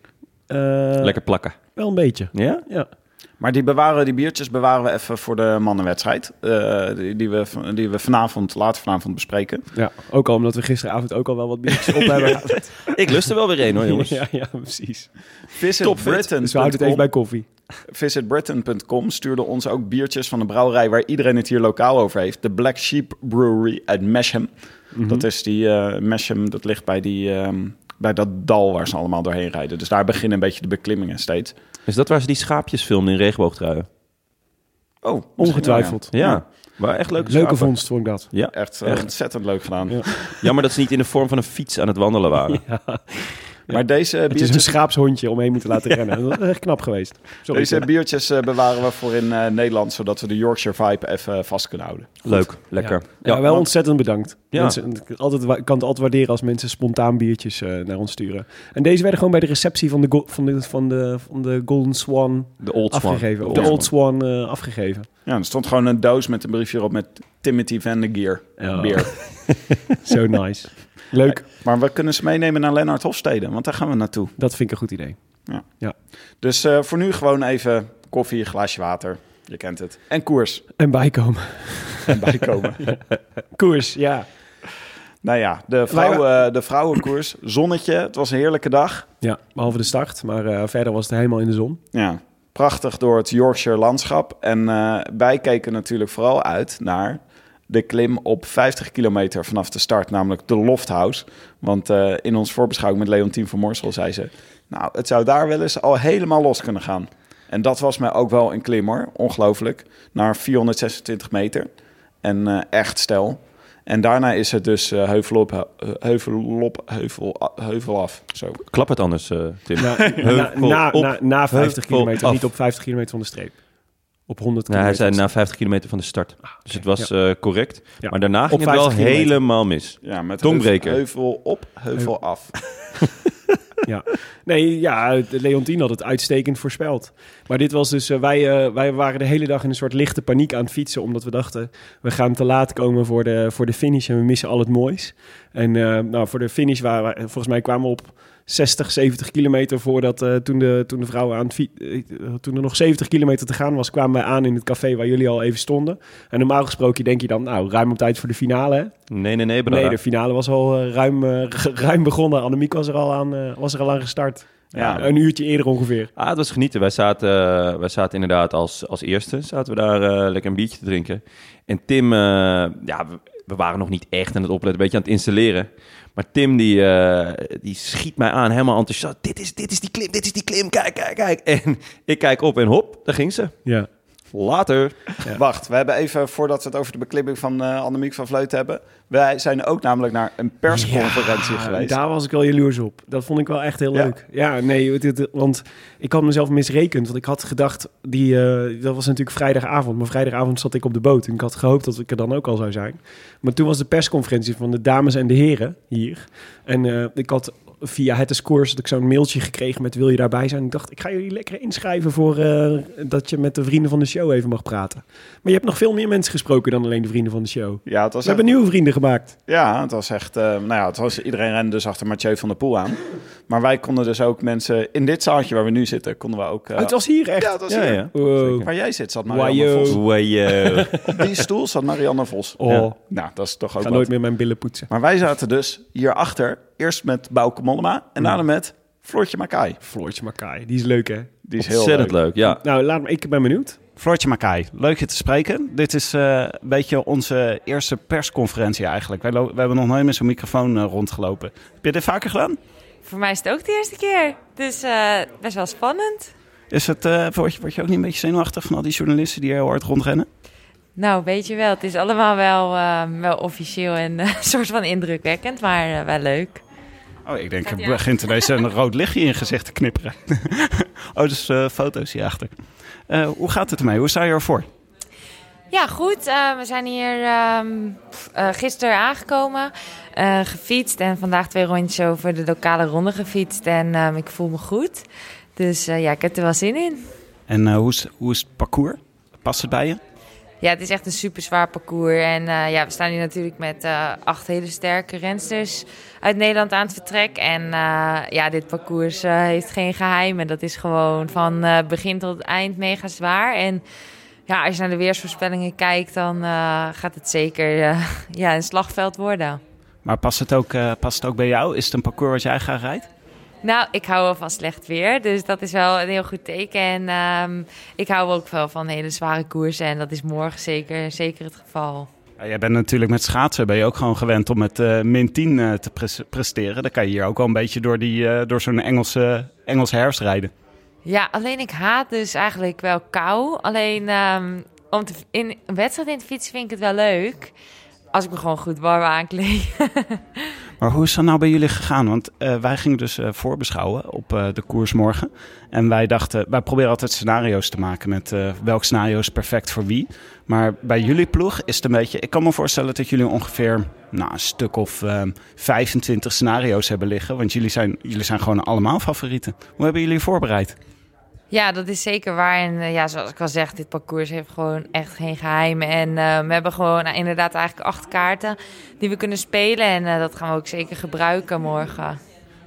Eh, Lekker plakken. Wel een beetje. Ja? Ja. Maar die, bewaren, die biertjes bewaren we even voor de mannenwedstrijd. eh, die, die, we, die we vanavond, later vanavond bespreken. ja. Ook al omdat we gisteravond ook al wel wat biertjes op hebben. Ik lust er wel weer een hoor, jongens. ja, ja, precies. Visit Topfit. Britain. Dus we houden het even bij koffie. visitbritain.com stuurde ons ook biertjes van de brouwerij waar iedereen het hier lokaal over heeft. De Black Sheep Brewery uit Mesham. Mhm. Dat is die uh, Mesham, dat ligt bij, die, ehm, bij dat dal waar ze allemaal doorheen rijden. Dus daar beginnen een beetje de beklimmingen steeds. Is dat waar ze die schaapjes filmen in regenboogtruien? Oh, Ongetwijfeld. ja. Ja, maar echt leuke Leuke schapen. vondst vond ik dat. Ja, Echt, eh, Echt. ontzettend leuk gedaan. Ja. jammer dat ze niet in de vorm van een fiets aan het wandelen waren. Maar deze Het is een schaapshondje omheen moeten laten rennen. Dat is echt knap geweest. Sorry. deze biertjes eh, bewaren we voor in eh, Nederland, zodat we de Yorkshire vibe even vast kunnen houden. Leuk, lekker. Ja, wel want- ontzettend bedankt. Ja. Mensen, ik, altijd, ik kan het altijd waarderen als mensen spontaan biertjes eh, naar ons sturen. En deze werden gewoon bij de receptie van de, go- van de, van de, van de Golden Swan de Old Swan. afgegeven. De Op de Old Swan eh, afgegeven. Ja, er stond gewoon een doos met een briefje erop met Timothy van de Geer. Ja. Beer. Zo nice. Leuk. Maar we kunnen ze meenemen naar Lennart Hofstede, want daar gaan we naartoe. Dat vind ik een goed idee. Dus eh, voor nu gewoon even koffie, glaasje water. Je kent het. En koers. En bijkomen. En bijkomen. Koers, ja. nou ja, de, vrouwen, de vrouwenkoers. Zonnetje. Het was een heerlijke dag. Ja, behalve de start. Maar eh, verder was het helemaal in de zon. Ja, prachtig door het Yorkshire landschap. En eh, wij keken natuurlijk vooral uit naar de klim op 50 kilometer vanaf de start, namelijk de Lofthouse. Want eh, in ons voorbeschouwing met Leontien van Morsel zei ze... nou, het zou daar wel eens al helemaal los kunnen gaan. En dat was mij ook wel een klim hoor, ongelooflijk. Naar 426 meter. En eh, echt stel. En daarna is het dus eh, heuvel op, heu- heuvel op, heuvel, heuvel af. Zo. Klap het anders, eh, Tim. Na, na, na, op, na, na 50 heuvel kilometer, af. niet op 50 kilometer van de streep. Op 100 Nou, hij zei na 50 kilometer van de start. Dus het was eh, correct. Ja. Maar daarna ging het wel 50 kilometer. helemaal mis. Ja, met Tongbreker. heuvel, op, heuvel af. Ja. Nee, ja, de Leontien had het uitstekend voorspeld. Maar dit was dus, eh, wij, eh, wij waren de hele dag in een soort lichte paniek aan het fietsen. Omdat we dachten, we gaan te laat komen voor de, voor de finish en we missen al het moois. En eh, nou, voor de finish waren we, volgens mij kwamen we op 60, 70 kilometer voordat eh, toen, de, toen de vrouwen aan het eh, toen er nog 70 kilometer te gaan was, kwamen wij aan in het café waar jullie al even stonden. En normaal gesproken denk je dan, nou, ruim op tijd voor de finale. Hè? Nee, nee, nee, Brada. Nee, de finale was al eh, ruim, ruim begonnen. Annemiek was er al aan, was er al aan gestart. Ja. Een uurtje eerder ongeveer. Ah, het was genieten. Wij zaten, wij zaten inderdaad als, als eerste zaten we daar lekker een biertje te drinken. En Tim, ja, we, we waren nog niet echt aan het opletten, een beetje aan het installeren. Maar Tim, die, eh, die schiet mij aan, helemaal enthousiast. Dit is, dit is die klim, dit is die klim, kijk, kijk, kijk. En ik kijk op en hop, daar ging ze. Ja. Later. Wacht, we hebben even, voordat we het over de beklimming van eh Annemiek van Vleut hebben... wij zijn ook namelijk naar een persconferentie Ja, geweest. Daar was ik wel jaloers op. Dat vond ik wel echt heel Ja? leuk. Ja, nee, want ik had mezelf misrekend. Want ik had gedacht, die, eh, dat was natuurlijk vrijdagavond. Maar vrijdagavond zat ik op de boot. En ik had gehoopt dat ik er dan ook al zou zijn. Maar toen was de persconferentie van de dames en de heren hier. En eh, ik had via het Scores had ik zo'n mailtje gekregen met wil je daarbij zijn? Ik dacht, ik ga jullie lekker inschrijven voor eh, dat je met de vrienden van de show even mag praten. Maar je hebt nog veel meer mensen gesproken dan alleen de vrienden van de show. Ja, het We was hebben echt, nieuwe vrienden gemaakt. ja, het was echt... eh, nou ja, het was, iedereen rende dus achter Mathieu van der Poel aan. Maar wij konden dus ook mensen... In dit zaaltje waar we nu zitten, konden we ook... eh, Oh, het was hier echt. Ja, het was Ja, hier. ja. Wow. Waar jij zit zat Marianne Wajo. Vos. Wajo. Op die stoel zat Marianne Vos. Oh, Ja. Nou, dat is toch ik ook ga wat. nooit meer mijn billen poetsen. Maar wij zaten dus hierachter. Eerst met Bouke Mollema en daarna met Floortje Makai. Floortje Makai, die is leuk hè? Die is heel Ontzettend leuk. leuk, ja. Nou, laat me, ik ben benieuwd. Floortje Makai, leuk je te spreken. Dit is eh, een beetje onze eerste persconferentie eigenlijk. Wij, hebben nog nooit met zo'n microfoon eh, rondgelopen. Heb je dit vaker gedaan? Voor mij is het ook de eerste keer. Dus eh, best wel spannend. Is het, eh, word, je, word je ook niet een beetje zenuwachtig van al die journalisten die heel hard rondrennen? Nou, weet je wel, het is allemaal wel, eh, wel officieel en eh, een soort van indrukwekkend, maar wel leuk. Oh, ik denk, er begint ineens een rood lichtje in je gezicht te knipperen. oh, dus eh, foto's hierachter. Eh hoe gaat het ermee? Hoe sta je ervoor? Ja, goed. eh, we zijn hier ehm, eh, gisteren aangekomen, eh, gefietst en vandaag twee rondjes over de lokale ronde gefietst. En ehm, ik voel me goed. Dus ja, ik heb er wel zin in. En hoe, is, hoe is het parcours? Past het bij je? Ja, het is echt een super zwaar parcours. En ja, we staan hier natuurlijk met acht hele sterke rensters uit Nederland aan het vertrek. En ja, dit parcours heeft geen geheim. En dat is gewoon van begin tot eind mega zwaar. En ja, als je naar de weersvoorspellingen kijkt, dan eh, gaat het zeker eh, ja, een slagveld worden. Maar past het, ook, eh, past het ook bij jou? Is het een parcours wat jij graag rijdt? Nou, ik hou wel van slecht weer, dus dat is wel een heel goed teken. En ehm, ik hou ook wel van hele zware koersen en dat is morgen zeker, zeker het geval. Ja, jij bent natuurlijk met schaatsen ben je ook gewoon gewend om met eh, min 10 eh, te pres- presteren. Dan kan je hier ook wel een beetje door, die, door zo'n Engelse, Engelse herfst rijden. Ja, alleen ik haat dus eigenlijk wel kou. Alleen ehm, om te, in een wedstrijd in te fietsen vind ik het wel leuk. Als ik me gewoon goed warm aankleed. Maar hoe is dat nou bij jullie gegaan? Want eh, wij gingen dus eh, voorbeschouwen op eh, de koers morgen. En wij dachten, wij proberen altijd scenario's te maken met welk scenario is perfect voor wie. Maar bij jullie ploeg is het een beetje, ik kan me voorstellen dat jullie ongeveer nou, een stuk of eh, 25 scenario's hebben liggen. Want jullie zijn, jullie zijn gewoon allemaal favorieten. Hoe hebben jullie voorbereid? Ja, dat is zeker waar. En eh, ja, zoals ik al zeg, dit parcours heeft gewoon echt geen geheimen. En eh, we hebben gewoon nou, inderdaad eigenlijk acht kaarten die we kunnen spelen. En eh, dat gaan we ook zeker gebruiken morgen.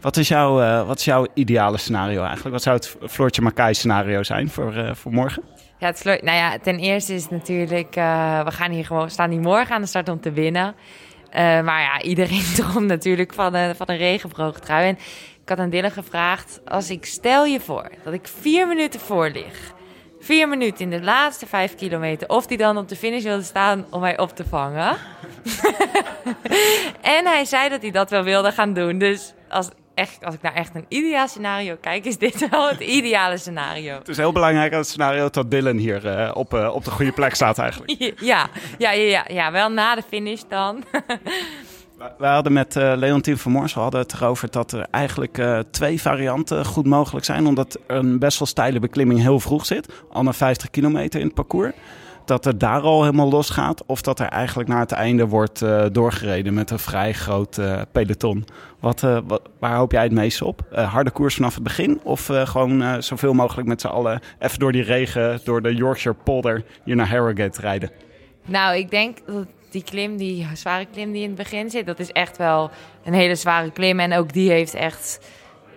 Wat is, jouw, wat is jouw ideale scenario eigenlijk? Wat zou het Floortje Makai scenario zijn voor, voor morgen? Ja, het nou ja, ten eerste is natuurlijk, we gaan hier gewoon, staan hier morgen aan de start om te winnen. Maar ja, iedereen droomt natuurlijk van een, van een regenboogtrui. En ik had aan Dylan gevraagd, als ik stel je voor dat ik vier minuten voor lig, vier minuten in de laatste vijf kilometer of hij dan op de finish wilde staan om mij op te vangen. en hij zei dat hij dat wel wilde gaan doen. Dus als, echt, als ik naar echt een ideaal scenario kijk, is dit wel het ideale scenario. Het is heel belangrijk het scenario dat Dylan hier eh, op, eh, op de goede plek staat eigenlijk. Ja, ja, ja, ja, ja wel na de finish dan. We hadden met eh Leontien van Moorsel hadden het erover dat er eigenlijk eh, twee varianten goed mogelijk zijn. Omdat er een best wel steile beklimming heel vroeg zit. Al na 50 kilometer in het parcours. Dat het daar al helemaal los gaat. Of dat er eigenlijk naar het einde wordt eh, doorgereden met een vrij groot peloton. Wat, waar hoop jij het meest op? Harde koers vanaf het begin? Of gewoon zoveel mogelijk met z'n allen even door die regen, door de Yorkshire polder hier naar Harrogate rijden? Nou, ik denk dat die klim, die zware klim die in het begin zit, dat is echt wel een hele zware klim. En ook die heeft echt,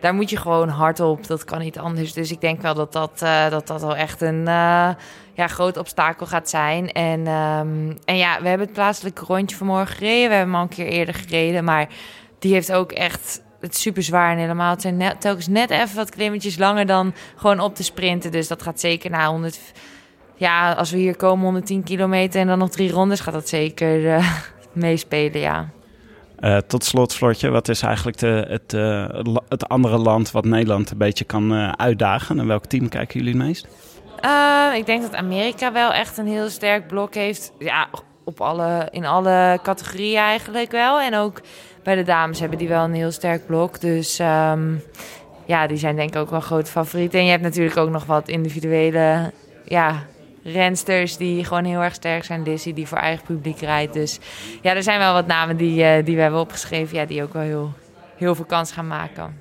daar moet je gewoon hard op. Dat kan niet anders. Dus ik denk wel dat dat, eh, dat, dat wel echt een eh, ja, groot obstakel gaat zijn. En, ehm, en ja, we hebben het plaatselijke rondje vanmorgen gereden. We hebben hem al een keer eerder gereden. Maar die heeft ook echt het super zwaar en helemaal. Het zijn net, telkens net even wat klimmetjes langer dan gewoon op te sprinten. Dus dat gaat zeker na 100 ja, als we hier komen 110 kilometer en dan nog drie rondes, gaat dat zeker eh, meespelen, ja. Eh, tot slot, Floortje, wat is eigenlijk de, het, eh, het andere land wat Nederland een beetje kan uitdagen? En welk team kijken jullie het meest? Ik denk dat Amerika wel echt een heel sterk blok heeft. Ja, op alle, in alle categorieën eigenlijk wel. En ook bij de dames hebben die wel een heel sterk blok. Dus ehm, ja, die zijn denk ik ook wel grote favorieten. En je hebt natuurlijk ook nog wat individuele ja, rensters die gewoon heel erg sterk zijn. Lizzie die voor eigen publiek rijdt. Dus ja, er zijn wel wat namen die, eh, die we hebben opgeschreven. Ja, die ook wel heel, heel veel kans gaan maken.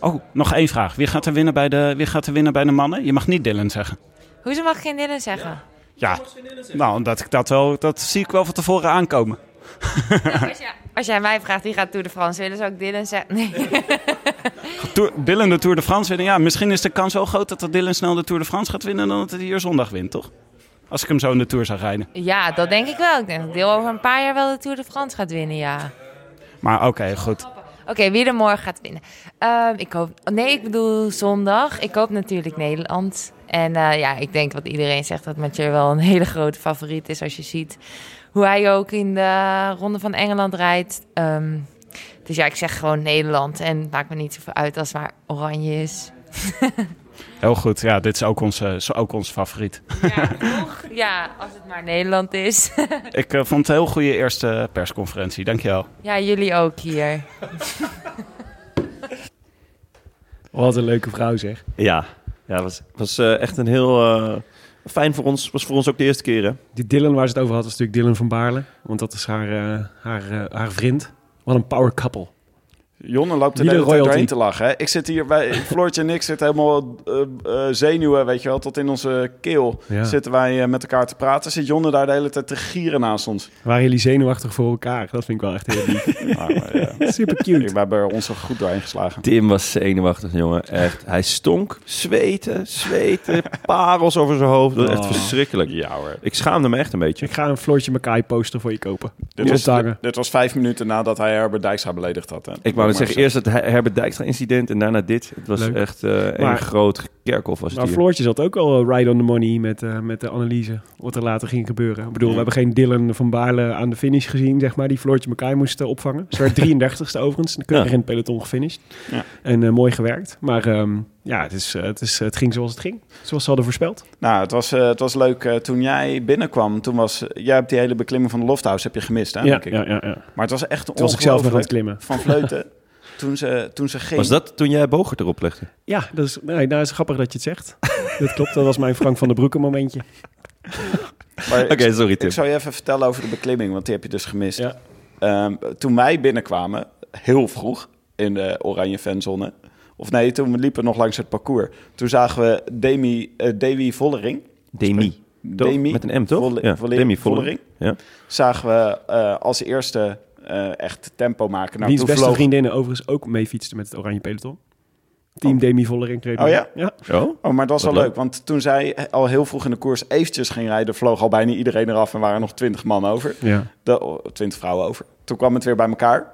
Oh, nog één vraag. Wie gaat er winnen bij de, wie gaat er winnen bij de mannen? Je mag niet Dylan zeggen. Hoezo mag ik geen Dylan zeggen? Ja, nou, dat, ik dat, wel, dat zie ik wel van tevoren aankomen. Jij, als jij mij vraagt, wie gaat Tour de France willen, zou ik Dylan zeggen. Nee. Tour, Dylan de Tour de France winnen. Ja, misschien is de kans wel groot dat Dylan snel de Tour de France gaat winnen... dan dat hij hier zondag wint, toch? Als ik hem zo in de Tour zou rijden. Ja, dat denk ik wel. Ik denk dat Deel over een paar jaar wel de Tour de France gaat winnen, ja. Maar oké, goed. Oké, wie er morgen gaat winnen? Ehm, ik hoop... Nee, ik bedoel zondag. Ik hoop natuurlijk Nederland. En eh, ja, ik denk wat iedereen zegt, dat Mathieu wel een hele grote favoriet is. Als je ziet hoe hij ook in de Ronde van Engeland rijdt. Ehm, dus ja, ik zeg gewoon Nederland. En het maakt me niet zoveel uit als het maar oranje is. Heel goed. Ja, dit is ook onze, is ook onze favoriet. Ja, toch? Ja, als het maar Nederland is. Ik eh, vond het een heel goede eerste persconferentie. Dankjewel. ja, jullie ook hier. Wat een leuke vrouw zeg. Ja, ja was, was eh, echt een heel... eh, fijn voor ons. Was voor ons ook de eerste keer, hè? Die Dylan waar ze het over had, was natuurlijk Dylan van Baarle. Want dat is haar, eh, haar, eh, haar vriend. Wat een power couple. Jonne loopt er doorheen te lachen. Hè? Ik zit hier bij Floortje en ik zitten helemaal eh, eh, zenuwen, weet je wel, tot in onze keel. Ja. Zitten wij eh, met elkaar te praten. Zit Jonne daar de hele tijd te gieren naast ons. Waren jullie zenuwachtig voor elkaar? Dat vind ik wel echt heel lief. Nou, maar, ja. Super cute. We hebben er ons er goed doorheen geslagen. Tim was zenuwachtig, jongen. Echt. Hij stonk, zweten, zweten, parels over zijn hoofd. Dat was echt Oh. verschrikkelijk. Ja hoor. Ik schaamde me echt een beetje. Ik ga een Floortje Makai poster voor je kopen. Dit was, dit was vijf minuten nadat hij Herbert Dijkstra beledigd had. Hè? Ik wou net zeggen, eerst het Her- Herbert Dijkstra-incident en daarna dit. Het was Leuk. echt eh een Maar- groot kerkhof was het Maar hier. Floortje zat ook al right on the money met, eh, met de analyse. Wat er later ging gebeuren. Ik bedoel, we hebben geen Dylan van Baarle aan de finish gezien, zeg maar. Die Floortje Makai moest eh, opvangen. Ze werd 33ste overigens. Dan keurig Ja. in het peloton gefinished. Ja. En eh, mooi gewerkt. Maar ehm, ja, het, is, eh, het, is, het ging zoals het ging. Zoals ze hadden voorspeld. Nou, het was, eh, het was leuk. eh, toen jij binnenkwam, toen was... jij hebt die hele beklimming van de Lofthouse heb je gemist, hè? Ja, denk ik. ja, ja, ja. Maar het was echt een Toen was ik zelf nog aan het klimmen. van Vleuten. toen, ze, toen ze ging... Was dat toen jij Bogert erop legde? Ja, dat is, nee, nou is het grappig dat je het zegt. dat klopt, dat was mijn Frank van der Broeke momentje. Oké, ik, sorry Tim. ik zou je even vertellen over de beklimming, want die heb je dus gemist. Ja. Ehm, toen wij binnenkwamen, heel vroeg in de oranje fanzone... Of nee, toen we liepen nog langs het parcours. Toen zagen we Demi, eh Davy Vollering. Demi. Demi. Met een M, toch? Volle- ja, Volle- Demi Vollering. Vollering. Ja. Zagen we eh, als eerste eh, echt tempo maken. Nou, Wiens toen beste vloog- vriendinnen overigens ook mee fietsten met het oranje peloton. Team Oh. Demi Vollering. Oh ja? Ja. Oh? Maar dat was Wat wel leuk. leuk. Want toen zij al heel vroeg in de koers eventjes ging rijden... vloog al bijna iedereen eraf en waren er nog twintig man over. ja. De, oh, twintig vrouwen over. Toen kwam het weer bij elkaar.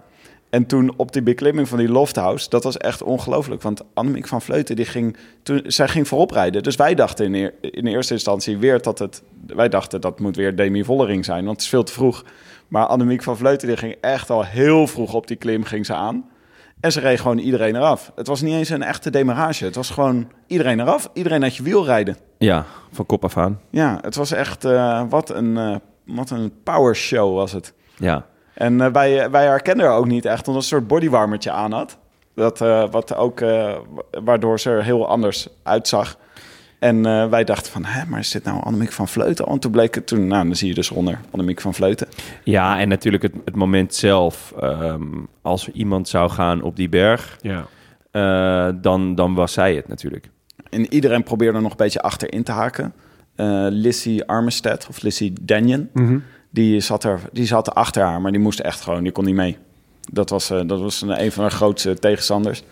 En toen op die beklimming van die Lofthouse, dat was echt ongelooflijk. Want Annemiek van Vleuten, die ging, toen, zij ging voorop rijden. Dus wij dachten in, eer- in eerste instantie weer dat het... Wij dachten dat moet weer Demi Vollering zijn, want het is veel te vroeg. Maar Annemiek van Vleuten, die ging echt al heel vroeg op die klim ging ze aan. En ze reed gewoon iedereen eraf. Het was niet eens een echte demarrage. Het was gewoon iedereen eraf. Iedereen uit je wiel rijden. Ja, van kop af aan. Ja, het was echt... eh, wat, een, eh wat een power show was het. Ja. En eh, wij, wij herkenden haar ook niet echt, omdat ze een soort bodywarmertje aan had. Dat, wat ook, wa- waardoor ze er heel anders uitzag. En eh, wij dachten van, hè, maar is dit nou Annemiek van Vleuten? En toen bleek het toen, nou, dan zie je dus onder Annemiek van Vleuten. Ja, en natuurlijk het, het moment zelf. ehm, als er iemand zou gaan op die berg, Ja. eh, dan, dan was zij het natuurlijk. En iedereen probeerde nog een beetje achterin te haken. Eh Lissy Armistead, of Lissy Danyon, die, zat er, die zat achter haar, maar die moest echt gewoon, die kon niet mee. Dat was, eh, dat was een, een van haar grootste tegenstanders.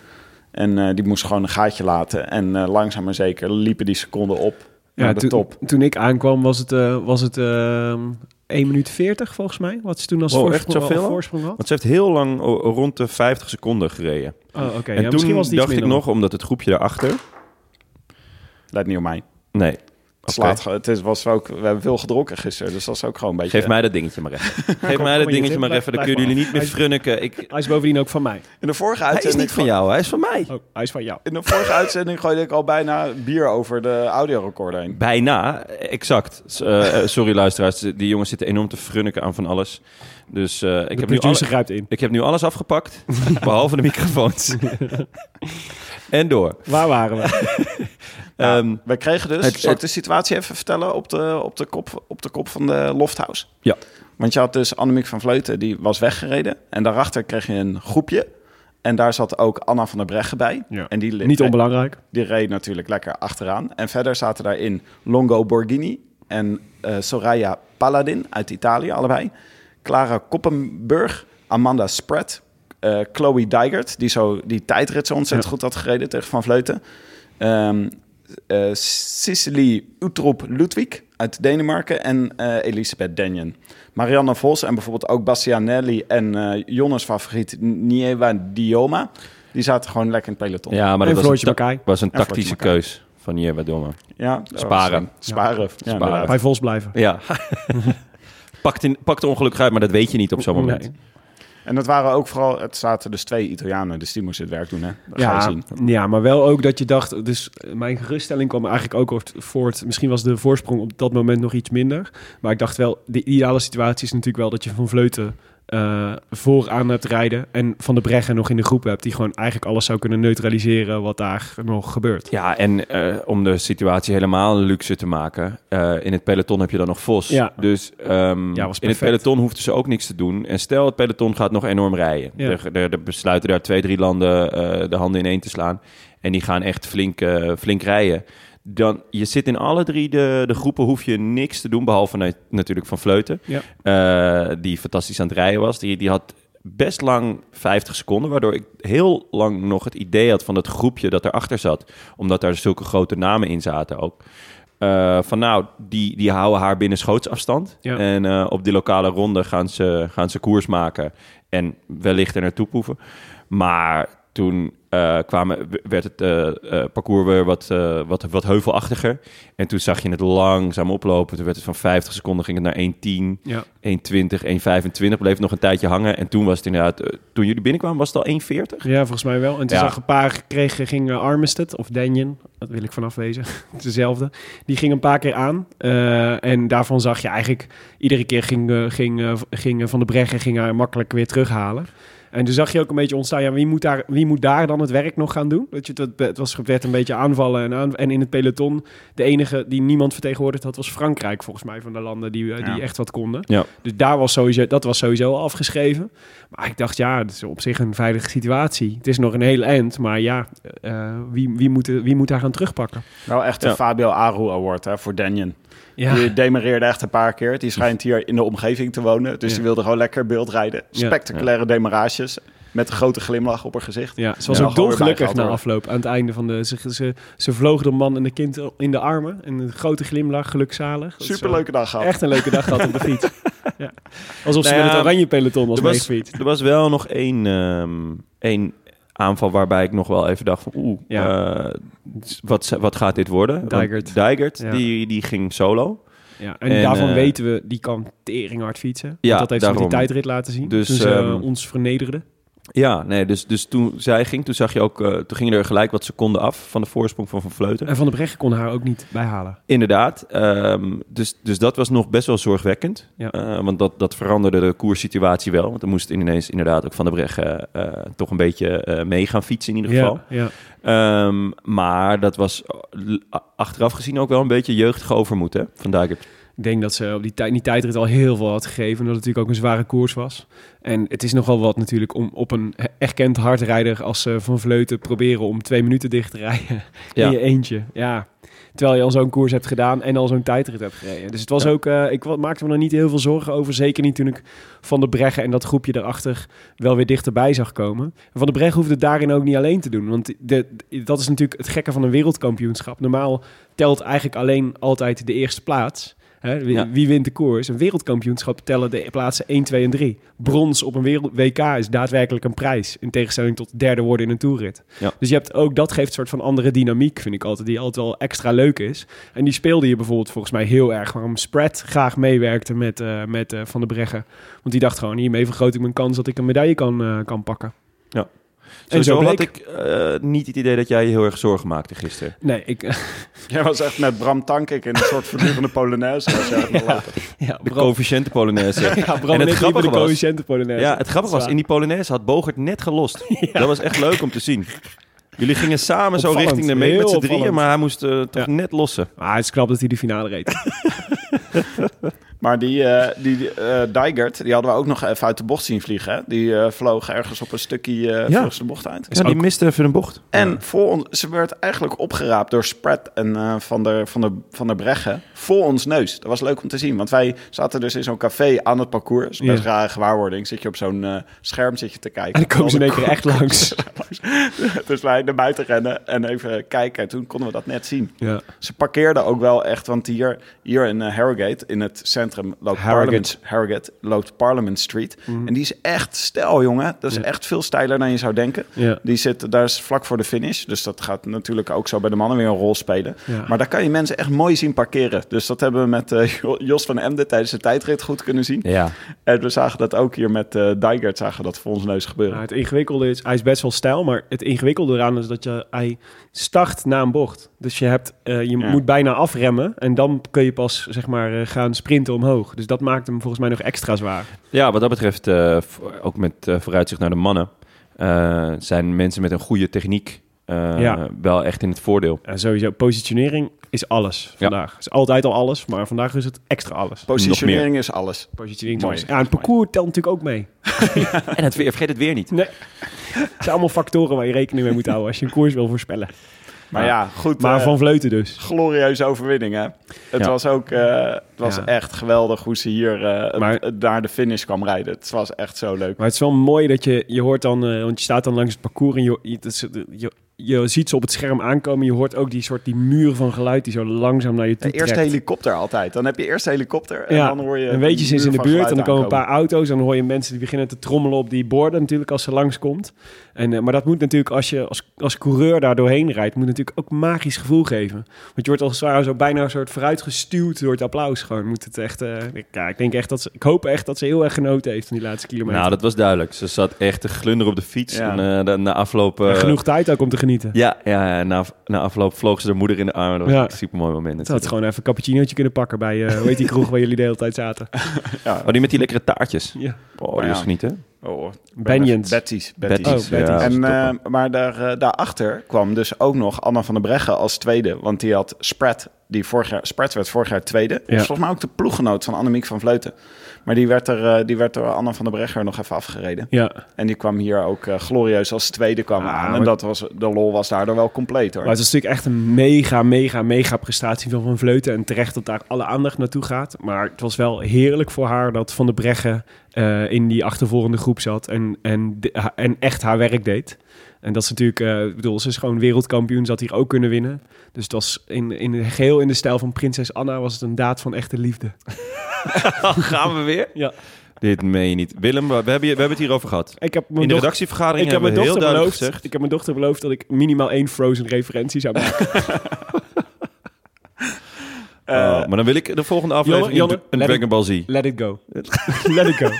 En eh, die moest gewoon een gaatje laten. En eh, langzaam maar zeker liepen die seconden op naar de toen, top. toen ik aankwam was het, eh, was het ehm 1 minuut 40 volgens mij. Wat ze toen als Wow, voorsprong, al? voorsprong had. Want ze heeft heel lang rond de 50 seconden gereden. Oh, oké. en Ja, toen misschien was dacht ik nog, omdat het groepje daarachter... Let niet op mij. Nee, Het, slaat, het is, was ook, we hebben veel gedronken gisteren, dus dat is ook gewoon een beetje... geef mij dat dingetje maar even. Geef mij dat dingetje maar Blijf- even, dan kunnen jullie niet meer frunniken. Ik, Hij is bovendien ook van mij. In de vorige hij is uitzending... niet van jou, hij is van mij. Oh, hij is van jou. In de vorige uitzending gooide ik al bijna bier over de audiorecorder heen. Bijna, exact. Eh, eh, sorry luisteraars, die jongens zitten enorm te frunniken aan van alles. Dus eh, ik, De heb nu in. ik heb nu alles afgepakt, behalve de microfoons. en door. Waar waren we? Ehm, We kregen dus, Het- zal ik de situatie even vertellen op de, op de, kop, op de kop van de Lofthouse? Ja. Want je had dus Annemiek van Vleuten, die was weggereden. En daarachter kreeg je een groepje. En daar zat ook Anna van der Breggen bij. Ja. En die, Niet onbelangrijk. Die reed natuurlijk lekker achteraan. En verder zaten daarin Longo Borghini en eh, Soraya Paladin uit Italië, allebei. Clara Koppenburg, Amanda Spratt, eh, Chloe Dijgert, die, zo, die tijdrit zo ontzettend goed had gereden tegen Van Vleuten. Ehm eh Cicely Utrop Ludwig uit Denemarken en eh, Elisabeth Denjen. Marianne Vos en bijvoorbeeld ook Bastianelli en eh Jonnes favoriet Nieva Dioma. Die zaten gewoon lekker in het peloton. ja, maar En dat was een, was een En tactische keus van Jewe Domme. Ja, Sparen. was, sparen. Ja, Sparen. inderdaad. Bij Vos blijven. Ja. pakt, in, pakt ongelukkig uit, maar dat weet je niet op zo'n moment. Nee. En dat waren ook vooral, het zaten dus twee Italianen, dus die moesten het werk doen, hè? Dat ga je Ja, zien. ja, maar wel ook dat je dacht... Dus eh, mijn geruststelling kwam eigenlijk ook voort... Misschien was de voorsprong op dat moment nog iets minder. Maar ik dacht wel, de ideale situatie is natuurlijk wel... dat je Van Vleuten eh vooraan hebt rijden... en Van de Breggen nog in de groep hebt... die gewoon eigenlijk alles zou kunnen neutraliseren... wat daar nog gebeurt. Ja, en eh, om de situatie helemaal luxe te maken, eh, in het peloton heb je dan nog Vos. Ja. Dus ehm, Ja, in het peloton hoefden ze ook niks te doen. En stel, het peloton gaat nog enorm rijden. Ja. Er, er, er besluiten daar twee, drie landen de handen ineen te slaan. En die gaan echt flink, flink rijden. Dan, je zit in alle drie de, de groepen, hoef je niks te doen, behalve na- natuurlijk van Vleuten. Ja. Eh, die fantastisch aan het rijden was. Die, die had best lang 50 seconden, waardoor ik heel lang nog het idee had van dat groepje dat erachter zat. Omdat daar zulke grote namen in zaten ook. Eh, van nou, die, die houden haar binnen schootsafstand. Ja. En eh, op die lokale ronde gaan ze, gaan ze koers maken en wellicht er naartoe proeven. Maar toen eh, kwamen, werd het eh, eh, parcours weer wat, wat, wat heuvelachtiger. En toen zag je het langzaam oplopen. Toen werd het van 50 seconden ging het naar 1.10, Ja. 1.20, 1.25. Bleef nog een tijdje hangen. En toen was het inderdaad, toen jullie binnenkwamen, was het al 1.40? Ja, volgens mij wel. En toen Ja. zag een paar kregen, ging Armistead of Danjen, dat wil ik vanaf wezen, dezelfde. Die ging een paar keer aan. En daarvan zag je eigenlijk, iedere keer ging, ging, ging Van de Breggen ging haar makkelijk weer terughalen. En toen zag je ook een beetje ontstaan, ja, wie moet daar, wie moet daar dan het werk nog gaan doen? Weet je, het, het was, werd een beetje aanvallen en, aan, en in het peloton, de enige die niemand vertegenwoordigd had, was Frankrijk volgens mij van de landen die, eh, die Ja. echt wat konden. Ja. Dus daar was sowieso, dat was sowieso al afgeschreven. Maar ik dacht, ja, het is op zich een veilige situatie. Het is nog een hele eind, maar ja, eh, wie, wie, moet, wie moet daar gaan terugpakken? Wel echt een Ja. Fabio Aru Award hè, voor Danjen. Ja, Die demareerde echt een paar keer. Die schijnt hier in de omgeving te wonen. Dus Ja. die wilde gewoon lekker beeld rijden. Ja. Spectaculaire demarages. Met een grote glimlach op haar gezicht. ja ze was Ja, ook dolgelukkig na afloop. Aan het einde van de... Ze, ze, ze vloog de man en de kind in de armen. En een grote glimlach, gelukzalig. Superleuke dag wel gehad. Echt een leuke dag gehad op de fiets. Alsof ze Nou met ja, het oranje peloton was meegefietst. er was wel nog één, ehm, één aanval waarbij ik nog wel even dacht van... Oeh, Ja. eh, wat, wat gaat dit worden? Dijkert. Dijkert, Ja. die, die ging solo. Ja, en, En, daarvan eh, weten we, die kan tering hard fietsen. Ja, dat heeft ze met die tijdrit laten zien. Dus, Dus, ehm, ons vernederde. Ja, nee, dus, dus toen zij ging, toen zag je ook... eh, toen gingen er gelijk wat seconden af van de voorsprong van Van Vleuten. En Van der Breggen kon haar ook niet bijhalen. Inderdaad. ehm, dus, dus dat was nog best wel zorgwekkend. Ja. Eh, want dat, dat veranderde de koerssituatie wel. Want dan moest ineens inderdaad ook Van der Breggen eh, toch een beetje mee gaan fietsen in ieder geval. Ja, ja. Ehm, maar dat was achteraf gezien ook wel een beetje jeugdig overmoed hè, van Dijkert. Ik denk dat ze op die, tijd, die tijdrit al heel veel had gegeven. Omdat het natuurlijk ook een zware koers was. En het is nogal wat natuurlijk om op een erkend hardrijder als eh, Van Vleuten proberen om twee minuten dicht te rijden. Ja. In je eentje. Ja. Terwijl je al zo'n koers hebt gedaan en al zo'n tijdrit hebt gereden. Dus het was Ja. ook, eh, ik maakte me er niet heel veel zorgen over. Zeker niet toen ik Van de Breggen en dat groepje daarachter wel weer dichterbij zag komen. En Van de Breggen hoefde het daarin ook niet alleen te doen. Want de, dat is natuurlijk het gekke van een wereldkampioenschap. Normaal telt eigenlijk alleen altijd de eerste plaats. Hè, wie, Ja. wie wint de koers? Een wereldkampioenschap tellen de plaatsen 1, 2 en 3. Brons op een wereld WK is daadwerkelijk een prijs. In tegenstelling tot derde worden in een toerrit. Ja. Dus je hebt ook dat geeft een soort van andere dynamiek, vind ik altijd. Die altijd wel extra leuk is. En die speelde je bijvoorbeeld volgens mij heel erg. Waarom Spread graag meewerkte met, eh, met eh, Van der Breggen. Want die dacht gewoon, hiermee vergroot ik mijn kans dat ik een medaille kan, eh, kan pakken. En zo bleek- had ik eh, niet het idee dat jij je heel erg zorgen maakte gisteren. Nee, ik... Jij was echt met Bram Tankik in een soort voortdurende Polonaise. Ja, De coëfficiënte Polonaise. ja, Bram En het grappige de was- coëfficiënte Polonaise. Ja, het grappige was, in die Polonaise had Bogert net gelost. Dat was echt leuk om te zien. Jullie gingen samen zo richting de meet heel met z'n drieën, opvallend. maar hij moest eh, toch Ja. net lossen. Maar het is knap dat hij de finale reed. Maar die, eh die eh Dijkert, die hadden we ook nog even uit de bocht zien vliegen. Hè? Die eh, vloog ergens op een stukje eh Ja. de bocht uit. Ja, die miste even een bocht. En voor ons, ze werd eigenlijk opgeraapt door Spread en eh, van, der, van, der, van der Breggen voor ons neus. Dat was leuk om te zien, want wij zaten dus in zo'n café aan het parcours. Best Ja. rare gewaarwording. Zit je op zo'n scherm zit je te kijken. En dan komen ze in één Alle keer echt langs. dus wij naar buiten rennen en even kijken. En toen konden we dat net zien. Ja. Ze parkeerden ook wel echt, want hier, hier in eh, Harrogate, in het centrum, loopt Harrogate. Parliament, Harrogate, loopt Parliament Street. En die is echt stijl, jongen. Dat is Ja. echt veel steiler dan je zou denken. Ja. Die zit, daar is vlak voor de finish. Dus dat gaat natuurlijk ook zo bij de mannen weer een rol spelen. Ja. Maar daar kan je mensen echt mooi zien parkeren. Dus dat hebben we met eh, Jos van Emden tijdens de tijdrit goed kunnen zien. Ja. En we zagen dat ook hier met eh Dijkert, zagen dat voor ons neus gebeuren. Nou, het ingewikkelde is, hij is best wel stijl, maar het ingewikkelde eraan is dat je, hij start na een bocht. Dus je, hebt, eh, je Ja. moet bijna afremmen en dan kun je pas zeg maar, eh, gaan sprinten omhoog. Dus dat maakt hem volgens mij nog extra zwaar. Ja, wat dat betreft, eh, ook met eh, vooruitzicht naar de mannen, eh, zijn mensen met een goede techniek eh, Ja. wel echt in het voordeel. En sowieso, positionering is alles vandaag. is altijd al alles, maar vandaag is het extra alles. Positionering is alles. Positionering is alles. Ja, en het parcours telt natuurlijk ook mee. En het weer, vergeet het weer niet. Nee. Het zijn allemaal factoren waar je rekening mee moet houden als je een koers wil voorspellen. Maar ja, goed. Maar eh, van Vleuten dus. glorieuze overwinning, hè? Het was ook eh, het was echt geweldig hoe ze hier eh, Maar- naar de finish kwam rijden. Het was echt zo leuk. Maar het is wel mooi dat je, je hoort dan, want je staat dan langs het parcours en je, je, je, je ziet ze op het scherm aankomen. Je hoort ook die soort die muur van geluid die zo langzaam naar je toe De eerste trekt. helikopter altijd. Dan heb je eerst helikopter en ja, dan hoor je... en weet je, ze is in de buurt en dan komen een paar auto's en dan hoor je mensen die beginnen te trommelen op die borden natuurlijk als ze langskomt. En, eh, maar dat moet natuurlijk, als je als, als coureur daar doorheen rijdt, moet natuurlijk ook een magisch gevoel geven. Want je wordt als het ware zo bijna een soort vooruitgestuwd door het applaus gewoon. Moet het echt, eh, ik- ja, ik denk echt dat ze, ik hoop echt dat ze heel erg genoten heeft van die laatste kilometer. Nou, dat was duidelijk. Ze zat echt te glunderen op de fiets. Ja. En eh, na afloop... En genoeg tijd ook om te genieten. Ja, ja na, na afloop vloog ze haar moeder in de armen. Dat was Ja. een super mooi moment. Ze had gewoon even een cappuccinootje kunnen pakken bij, hoe heet die kroeg waar jullie de hele tijd zaten? Ja. Oh, die met die lekkere taartjes. Ja. Oh, die was genieten. Oh. Betty's. Betty's, Oh, Betty's. ja, En, eh, maar daar, eh, daarachter kwam dus ook nog Anna van der Breggen als tweede. Want die had Spread, die vorig jaar, Spread werd vorig jaar tweede. Ja. Volgens mij ook de ploeggenoot van Annemiek van Vleuten. Maar die werd, er, eh, die werd door Anna van der Breggen er nog even afgereden. Ja, En die kwam hier ook eh, glorieus als tweede kwam Ah, aan. En dat was, de lol was daardoor wel compleet hoor. maar het is natuurlijk echt een mega, mega, mega prestatie van Van Vleuten. En terecht dat daar alle aandacht naartoe gaat. Maar het was wel heerlijk voor haar dat Van der Breggen eh, in die achtervolgende groep zat. En, en, de- en echt haar werk deed. En dat is natuurlijk, ik bedoel, ze is gewoon wereldkampioen. Ze had hier ook kunnen winnen. Dus het was in, in geheel in de stijl van prinses Anna was het een daad van echte liefde. Gaan we weer? Ja. Dit meen je niet. Willem, we hebben, we hebben het hierover gehad. Ik heb mijn In de doch- redactievergadering ik heb hebben mijn we heel dochter duidelijk beloofd. gezegd... Ik heb mijn dochter beloofd dat ik minimaal één Frozen referentie zou maken. Oh, maar dan wil ik de volgende aflevering Janne, een- een let Dragon Ball Z. Let it go. Let it go.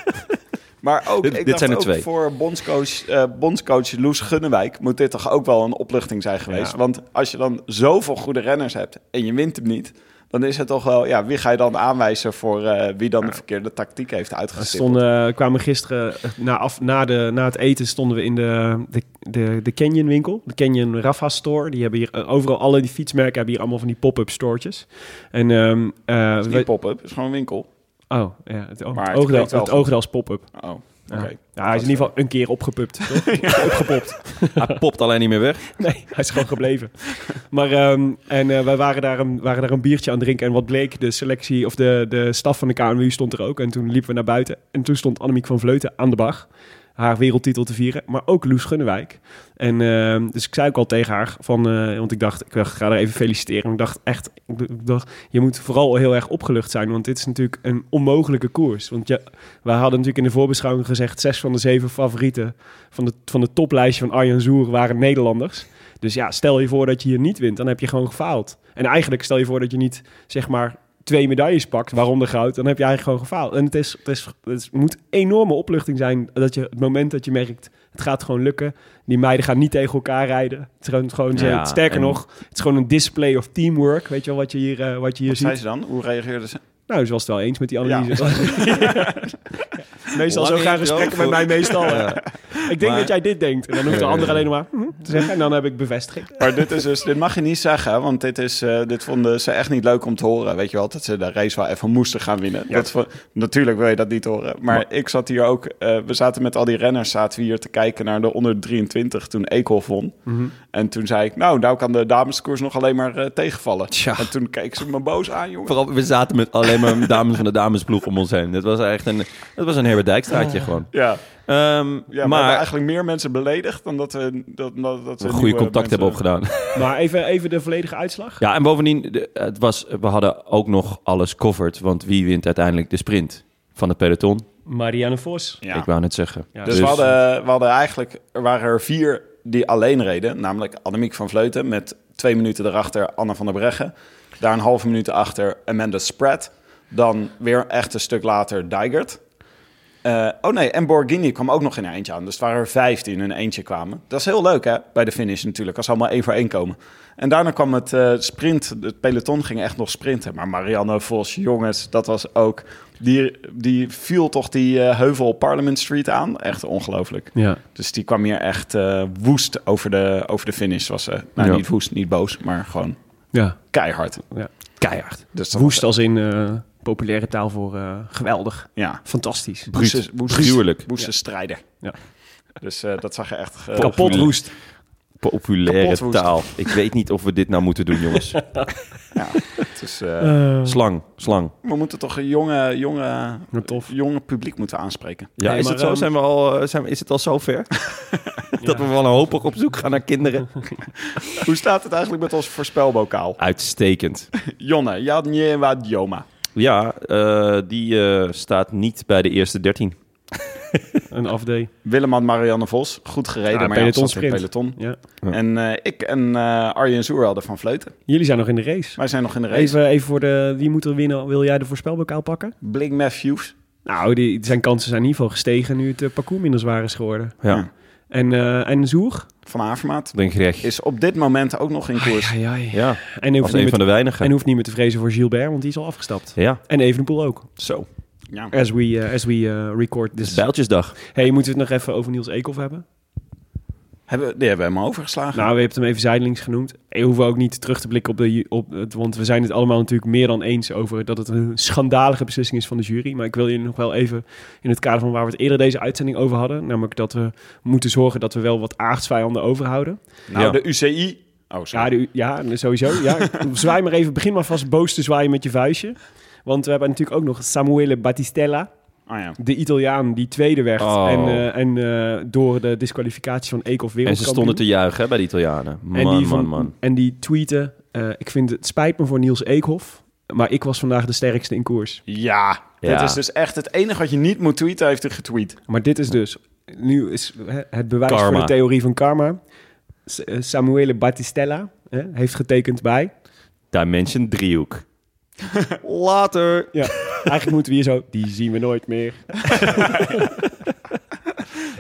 Maar ook, Dit- ik dit dacht zijn er ook twee. voor bondscoach, eh, bondscoach Loes Gunnewijk moet dit toch ook wel een opluchting zijn geweest. Ja. Want als je dan zoveel goede renners hebt en je wint hem niet, dan is het toch wel, ja, wie ga je dan aanwijzen voor eh, wie dan de verkeerde tactiek heeft We uitgestippeld? stonden, we kwamen gisteren, eh, na, af, na, de, na het eten stonden we in de, de, de, de Canyon winkel. De Canyon Rafa store. Die hebben hier eh, overal, alle die fietsmerken hebben hier allemaal van die pop-up stoortjes. En, ehm eh, Het is we- niet pop-up, het is gewoon een winkel. oh, ja, het, Maar het het goed. oogdel als pop-up. Oh, Ja. Hij is in ieder geval een keer opgepupt. toch? Opgepopt. Hij popt alleen niet meer weg. Nee, hij is gewoon gebleven. Maar ehm, en eh, wij waren daar, een, waren daar een biertje aan het drinken. En wat bleek, de selectie of de, de staf van de KNWU stond er ook. En toen liepen we naar buiten. En toen stond Annemiek van Vleuten aan de bar. Haar wereldtitel te vieren. Maar ook Loes Gunnewijk. En ehm, dus ik zei ook al tegen haar. Van, eh, want ik dacht, ik ga haar even feliciteren. En ik dacht echt, ik dacht, je moet vooral heel erg opgelucht zijn. Want dit is natuurlijk een onmogelijke koers. Want je, wij hadden natuurlijk in de voorbeschouwing gezegd... zes van de zeven favorieten van de, van de toplijstje van Arjan Zoer waren Nederlanders. Dus ja, stel je voor dat je hier niet wint, dan heb je gewoon gefaald. En eigenlijk stel je voor dat je niet, zeg maar, twee medailles pakt, waaronder goud, dan heb je eigenlijk gewoon gefaald. En het, is, het, is, het moet enorme opluchting zijn dat je het moment dat je merkt, het gaat gewoon lukken. Die meiden gaan niet tegen elkaar rijden. Het is gewoon, gewoon Ja, sterker en- nog, het is gewoon een display of teamwork, weet je wel, wat je hier, eh, wat je hier Wat zei ziet. ze dan? Hoe reageerde ze? Nou, ze was het wel eens met die analyse. meestal zo gaan intro gesprekken met mij meestal. Ik denk Maar- dat jij dit denkt. En dan hoeft de ander alleen nog maar hm, te zeggen. En dan heb ik bevestiging. Maar dit is dus, dit mag je niet zeggen, want dit, is, eh, dit vonden ze echt niet leuk om te horen. Weet je wel, dat ze de race wel even moesten gaan winnen. Dat, natuurlijk wil je dat niet horen. Maar, ik zat hier ook, eh, we zaten met al die renners, zaten we hier te kijken naar de onder 23 toen Eekhoff won. En toen zei ik, nou, nou kan de dameskoers nog alleen maar eh, tegenvallen. Tja. En toen keek ze me boos aan, jongen. Vooral, we zaten met alleen maar dames van de damesploeg om ons heen. Dat was echt een, dat was een Herbert Dijkstraatje gewoon. Ja, Ehm, ja maar, we hebben maar eigenlijk meer mensen beledigd dan dat we, dat, dat, dat we een goede contact hebben opgedaan. Maar even, even de volledige uitslag. Ja, en bovendien, de- het was, we hadden ook nog alles covered. Want wie wint uiteindelijk de sprint van het peloton? Marianne Vos. Ja. Ik wou net zeggen. Ja. Dus, we, hadden, we hadden eigenlijk, er waren er vier die alleen reden. Namelijk Annemiek van Vleuten met twee minuten erachter Anne van der Breggen. Daar een halve minuut achter Amanda Spratt. Dan weer echt een stuk later Dijgert. Eh, oh nee, en Borghini kwam ook nog in een eentje aan. Dus het waren er vijf die in een eentje kwamen. Dat is heel leuk hè, bij de finish natuurlijk. Als ze allemaal één voor één komen. En daarna kwam het eh, sprint. Het peloton ging echt nog sprinten. Maar Marianne Vos, jongens, dat was ook... Die, die viel toch die eh, heuvel op Parliament Street aan. Echt ongelooflijk. Ja. Dus die kwam hier echt eh, woest over de, over de finish. Was, ze nou, Ja. niet woest, niet boos, maar gewoon ja. keihard. Keihard. Dus Woest als in eh, populaire taal voor eh, geweldig. Ja, Fantastisch. woeste, Gruwelijk. woeste strijder. Ja. Dus eh, dat zag je echt... eh, Kapot woest. Populaire Kapot woest. taal. Ik weet niet of we dit nou moeten doen, jongens. Ja, het is, eh, Slang, slang. we moeten toch een jonge, jonge, Wat tof. jonge publiek moeten aanspreken. Ja, Nee, is maar, het zo? ehm, Zijn we al, zijn we, is het al zover? dat we wel wanhopig op zoek gaan naar kinderen? Hoe staat het eigenlijk met ons voorspelbokaal? Uitstekend. Jonne, Jadnjewa Dioma. Ja, eh, die eh, staat niet bij de eerste 13. Een afday. Willeman Marianne Vos, goed gereden, maar ja, pelotonsprint. peloton. Ja. En eh, ik en eh, Arjen Zoer hadden van Vleuten. Jullie zijn nog in de race. Wij zijn nog in de race. Even, even voor de... Wie moet er winnen? Wil jij de voorspelbokaal pakken? Blink Matthews. Nou, die, zijn kansen zijn in ieder geval gestegen nu het parcours minder zwaar is geworden. Ja, Ja. En, eh en Zoer? Van Avermaat. recht. Is op dit moment ook nog in koers. Ja, ja, En hoeft, een van meer, de weinigen. en hoeft niet meer te vrezen voor Gilbert, want die is al afgestapt. Ja, En Evenepoel ook. zo. Ja. As we, eh, as we eh, record this. Bijltjesdag. Hey, moeten we het nog even over Niels Eekhoff hebben? Hebben, die hebben we helemaal overgeslagen. Nou, we hebben hem even zijdelings genoemd. We hoeven ook niet terug te blikken op de... Op het, want we zijn het allemaal natuurlijk meer dan eens over... dat het een schandalige beslissing is van de jury. Maar ik wil je nog wel even in het kader van waar we het eerder deze uitzending over hadden. Namelijk dat we moeten zorgen dat we wel wat aardsvijanden overhouden. nou, ja. de UCI. Oh, Ja, de, ja sowieso. Ja. Zwaai maar even. Begin maar vast boos te zwaaien met je vuistje. Want we hebben natuurlijk ook nog Samuele Battistella. Oh, ja. De Italiaan die tweede werd. Oh. En, eh, en eh, door de disqualificatie van Eekhoff En wereldkampioen. ze stonden te juichen hè, bij de Italianen. Man, en die, man, van, man. En die tweeten... eh, ik vind het spijt me voor Niels Eekhoff. Maar ik was vandaag de sterkste in koers. ja. Dit is dus echt het enige wat je niet moet tweeten, heeft hij getweet. Maar dit is dus, nu is hè, het bewijs Karma. voor de theorie van karma. Samuele Battistella hè, heeft getekend bij. Dimension driehoek. Later. Ja, eigenlijk moeten we hier zo, die zien we nooit meer.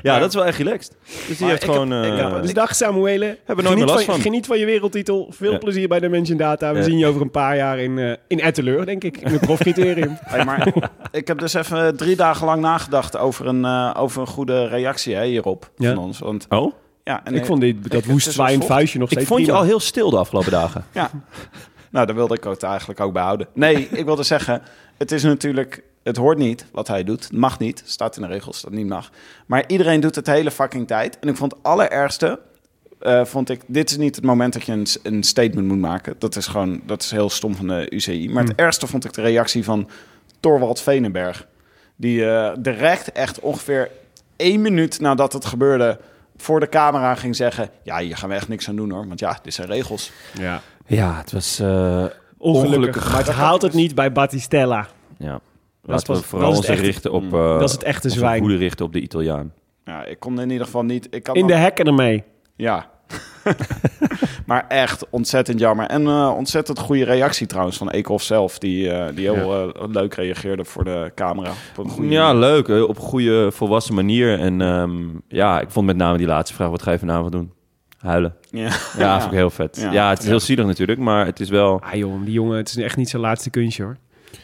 Ja, dat is wel echt relaxed. Dus die heeft ik gewoon... heb- ik eh, heb- Dus dag Samuele. Hebben we nooit geniet meer last van, van. Geniet van je wereldtitel. Veel Ja. plezier bij Dimension Data. We Ja. zien je over een paar jaar in, eh in Etteleur, denk ik. In het profcriterium. Hey, maar ik heb dus even drie dagen lang nagedacht over een, eh, over een goede reactie hè, hierop Ja. van ons. Want, Oh? ja, en ik vond dit, dat het woest zwaaiend vuistje nog Ik steeds vond je al heel stil de afgelopen dagen. Ja, nou, daar wilde ik het eigenlijk ook behouden. Nee, ik wilde zeggen, het is natuurlijk, het hoort niet wat hij doet. Het mag niet, staat in de regels dat niet mag. Maar iedereen doet het de hele fucking tijd. En ik vond het allerergste, eh, vond ik, dit is niet het moment dat je een, een statement moet maken. Dat is gewoon, dat is heel stom van de UCI. Maar het ergste vond ik de reactie van Torwald Venenberg. Die eh, direct echt ongeveer één minuut nadat het gebeurde... voor de camera ging zeggen... ja, hier gaan we echt niks aan doen hoor. Want ja, dit zijn regels. Ja. Ja, het was... eh, Ongelukkig. Ongelukkig. Maar het haalt het niet bij Battistella. ja. Dat Laten was- we vooral dat is ons richten op... Eh, Dat is het echte zwijn. woede richten op de Italiaan. Ja, ik kon in ieder geval niet... Ik kan In de hekken ermee. Ja. maar echt ontzettend jammer. En eh, ontzettend goede reactie trouwens van Eekhoff zelf. Die, eh, die heel leuk reageerde voor de camera. Op een goede Ja, leuk. hè, Op een goede, volwassen manier. En ehm, ja, ik vond met name die laatste vraag... Wat ga je vanavond doen? Huilen. Ja. Ja, vond ik heel vet. Ja. Ja, het is heel zielig natuurlijk, maar het is wel... Ah joh, die jongen, het is echt niet zijn laatste kunstje hoor.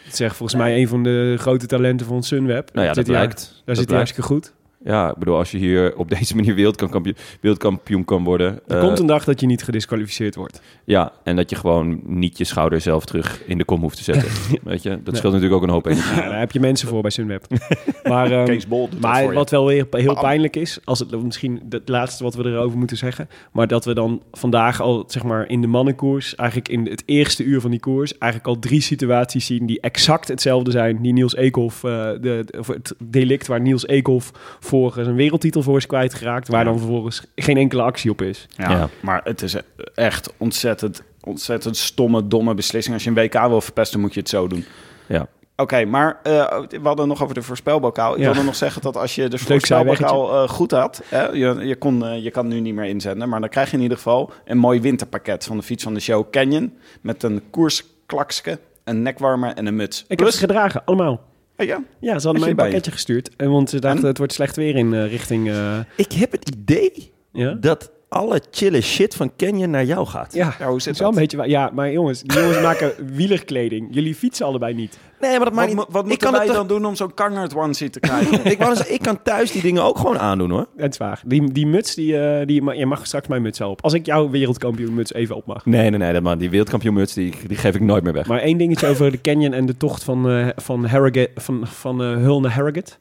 Het is echt volgens mij een van de grote talenten van Sunweb. Nou ja, dat Zit hij- blijkt. Daar Dat zit hij hartstikke goed. Ja, ik bedoel, als je hier op deze manier wereldkampioen, wereldkampioen kan worden... Er eh, komt een dag dat je niet gedisqualificeerd wordt. Ja, en dat je gewoon niet je schouder zelf terug in de kom hoeft te zetten. Weet je, dat scheelt natuurlijk ook een hoop energie. Ja, daar heb je mensen voor bij Sunweb. maar ehm, Kees Bol doet dat maar wat wel weer heel pijnlijk is, als het misschien het laatste wat we erover moeten zeggen, maar dat we dan vandaag al zeg maar in de mannenkoers, eigenlijk in het eerste uur van die koers, eigenlijk al drie situaties zien die exact hetzelfde zijn. Die Niels Eekhoff, eh, de, de- of het delict waar Niels Eekhoff voor zijn wereldtitel voor is kwijtgeraakt, waar dan vervolgens geen enkele actie op is. Ja, Ja. maar het is echt ontzettend, ontzettend stomme, domme beslissing. Als je een WK wil verpesten, moet je het zo doen. Ja. Oké, maar eh, we hadden nog over de voorspelbokaal. Ik Ja. wilde nog zeggen dat als je de voorspelbokaal eh, goed had... Hè, je, je, kon, eh, je kan nu niet meer inzenden... maar dan krijg je in ieder geval een mooi winterpakket... van de fiets van de show Canyon... met een koersklakske, een nekwarmer en een muts. Ik heb ze gedragen, allemaal. Oh ja, Ja, ze hadden mij een pakketje gestuurd. En want ze dachten, En? het wordt slecht weer in eh, richting... eh, Ik heb het idee ja? dat alle chille shit van Canyon naar jou gaat. Ja, Ja, hoe zit het is wel dat? een beetje... Ja, maar jongens, die jongens maken wielerkleding. Jullie fietsen allebei niet. Nee, maar dat maakt wat, niet... wat ik moeten kan wij het dan doen om zo'n kangert onesie te krijgen? Ik, zeggen, ik kan thuis die dingen ook gewoon aandoen hoor. Het is waar. Die, die muts, die, eh, die, maar je mag straks mijn muts wel op. Als ik jouw wereldkampioenmuts even op mag. Nee, nee, nee, dat man, die wereldkampioenmuts die, die geef ik nooit meer weg. Maar één dingetje over de canyon en de tocht van, eh van, Harrogate, van, van eh, Hull naar Harrogate.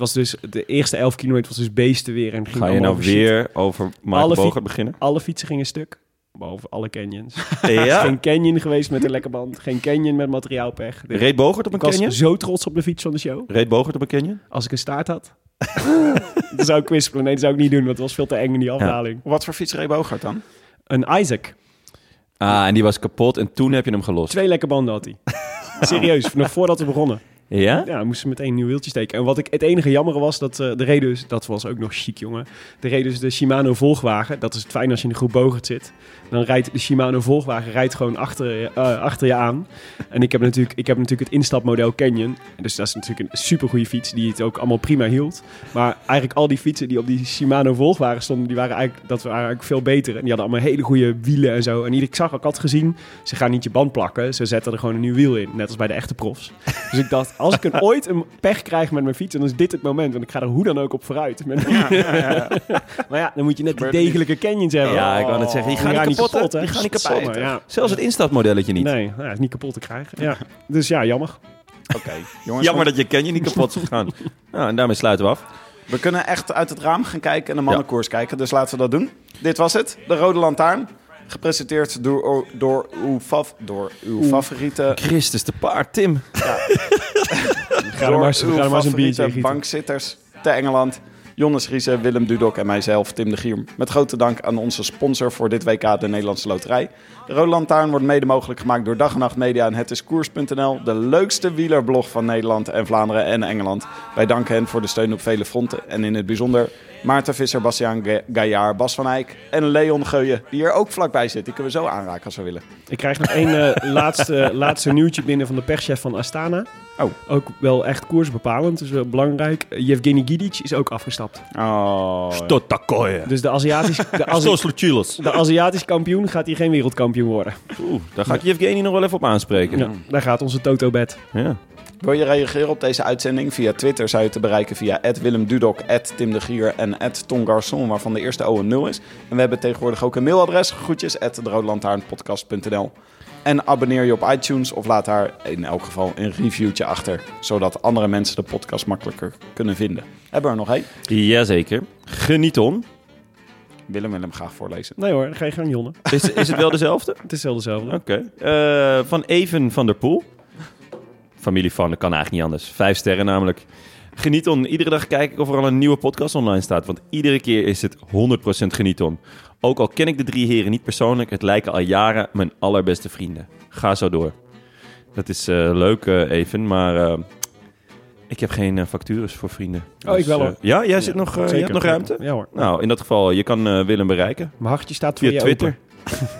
Was dus, de eerste 11 kilometer was dus beestenweer. En ging Ga je nou over shit. weer over Michael Bogert beginnen? Alle fietsen gingen stuk. Behalve alle canyons. Ja? Geen canyon geweest met een lekke band. Geen canyon met materiaalpech. De- Reed Bogert op een ik was Canyon? zo trots op de fiets van de show. Reed Bogert op een Canyon? Als ik een staart had. dan zou ik kwispelen. Nee, dat zou ik niet doen. Want het was veel te eng in die afdaling. Wat voor fiets reed Bogart dan? Een Isaac. Ah, en die was kapot en toen heb je hem gelost. Twee lekke banden had hij. Serieus, nog voordat we begonnen. Ja? Ja, moesten meteen een nieuw wieltje steken. En wat ik het enige jammere was, dat eh, de reden dat was ook nog chic, jongen. De reden de Shimano Volgwagen. Dat is het fijn als je in de groep Bogert zit. Dan rijdt de Shimano Volgwagen rijdt gewoon achter je, eh, achter je aan. En ik heb, natuurlijk, ik heb natuurlijk het instapmodel Canyon. Dus dat is natuurlijk een supergoeie fiets die het ook allemaal prima hield. Maar eigenlijk al die fietsen die op die Shimano Volgwagen stonden, die waren eigenlijk, dat waren eigenlijk veel beter. En die hadden allemaal hele goede wielen en zo. En ik zag, ik had gezien, ze gaan niet je band plakken. Ze zetten er gewoon een nieuw wiel in. Net als bij de echte profs. Dus ik dacht, als ik een, ooit een pech krijg met mijn fiets, dan is dit het moment. Want ik ga er hoe dan ook op vooruit. Met- maar ja, dan moet je net die degelijke canyons hebben. Ja, ik wou net zeggen, die gaan niet kapot, hè? Die gaan niet kapot. Ja. Zelfs het instapmodelletje niet. Nee, nou, het is niet kapot te krijgen. Ja. Dus ja, jammer. Oké, jongens. Jammer dat je Canyon niet kapot is gegaan. nou, en daarmee sluiten we af. We kunnen echt uit het raam gaan kijken en de mannenkoers kijken. Dus laten we dat doen. Dit was het. De Rode Lantaarn. Gepresenteerd door, door, uw, fav, door uw favoriete... Christus de paard, Tim. Door maar, uw ga maar eens een biertje favoriete bankzitters te Engeland. Jonas Riese, Willem Dudok en mijzelf, Tim de Gier. Met grote dank aan onze sponsor voor dit WK, de Nederlandse Loterij. De Rode Lantaarn wordt mede mogelijk gemaakt door Dag en Nacht Media en Het is Koers.nl. De leukste wielerblog van Nederland en Vlaanderen en Engeland. Wij danken hen voor de steun op vele fronten. En in het bijzonder Maarten Visser, Bastiaan Ga- Gaillard, Bas van Eyck en Leon Geuyen. Die hier ook vlakbij zit. Die kunnen we zo aanraken als we willen. Ik krijg nog één eh, laatste, laatste nieuwtje binnen van de perschef van Astana. Oh. Ook wel echt koersbepalend, dus wel belangrijk. Yevgeny Gidic is ook afgestapt. Oh, Tot takoje. Dus de Aziatisch, de, Azi- de Aziatisch kampioen gaat hier geen wereldkampioen worden. Oeh, daar ga ik Yevgeny nog wel even op aanspreken. Ja, daar gaat onze Toto-bed. Ja. Wil je reageren op deze uitzending? Via Twitter zou je te bereiken via Willem Dudok, Tim de Gier en Ton Garçon, waarvan de eerste O een 0 is. En we hebben tegenwoordig ook een mailadres, groetjes, at deroodlantaarnpodcast.nl. En abonneer je op iTunes of laat daar in elk geval een reviewtje achter, zodat andere mensen de podcast makkelijker kunnen vinden. Hebben we er nog één? Jazeker. Genieton. Willem wil hem graag voorlezen. Nee hoor, ga je gang Jonne. Is, is het wel dezelfde? Het is wel dezelfde. Oké. Eh, van Even van der Poel. Familie van, dat kan eigenlijk niet anders. Vijf sterren namelijk. Genieton. Iedere dag kijk ik of er al een nieuwe podcast online staat. Want iedere keer is het 100% Genieton. Ook al ken ik de drie heren niet persoonlijk, het lijken al jaren mijn allerbeste vrienden. Ga zo door. Dat is eh, leuk eh, even, maar eh, ik heb geen eh, factures voor vrienden. Oh, ik wel, hoor. Ja, jij zit nog, eh, je hebt nog ruimte? Ja hoor. Nou, in dat geval, je kan eh, Willem bereiken. Mijn hartje staat voor Via je Twitter.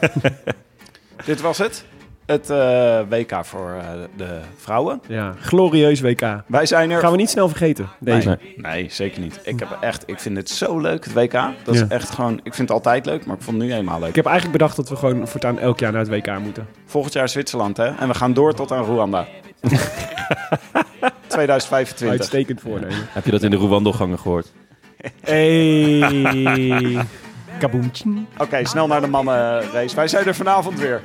open. Dit was het. Het eh, WK voor eh, de vrouwen. Ja, glorieus WK. Wij zijn er. Gaan we niet snel vergeten, deze. Nee, nee, zeker niet. Ik, heb echt, ik vind het zo leuk, het WK. Dat is echt gewoon... Ik vind het altijd leuk, maar ik vond het nu helemaal leuk. Ik heb eigenlijk bedacht dat we gewoon voortaan elk jaar naar het WK moeten. Volgend jaar Zwitserland, hè? En we gaan door tot aan Rwanda. 2025. Uitstekend voornemen. Heb je dat in de Rwandelgangen gehoord? Hey. Kaboomtje. Oké, snel naar de mannenrace. Wij zijn er vanavond weer.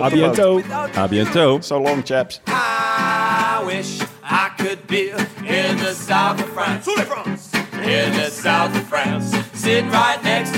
A biento. A biento. So long, chaps. I wish I could be in the south of France. In the south of France, sitting right next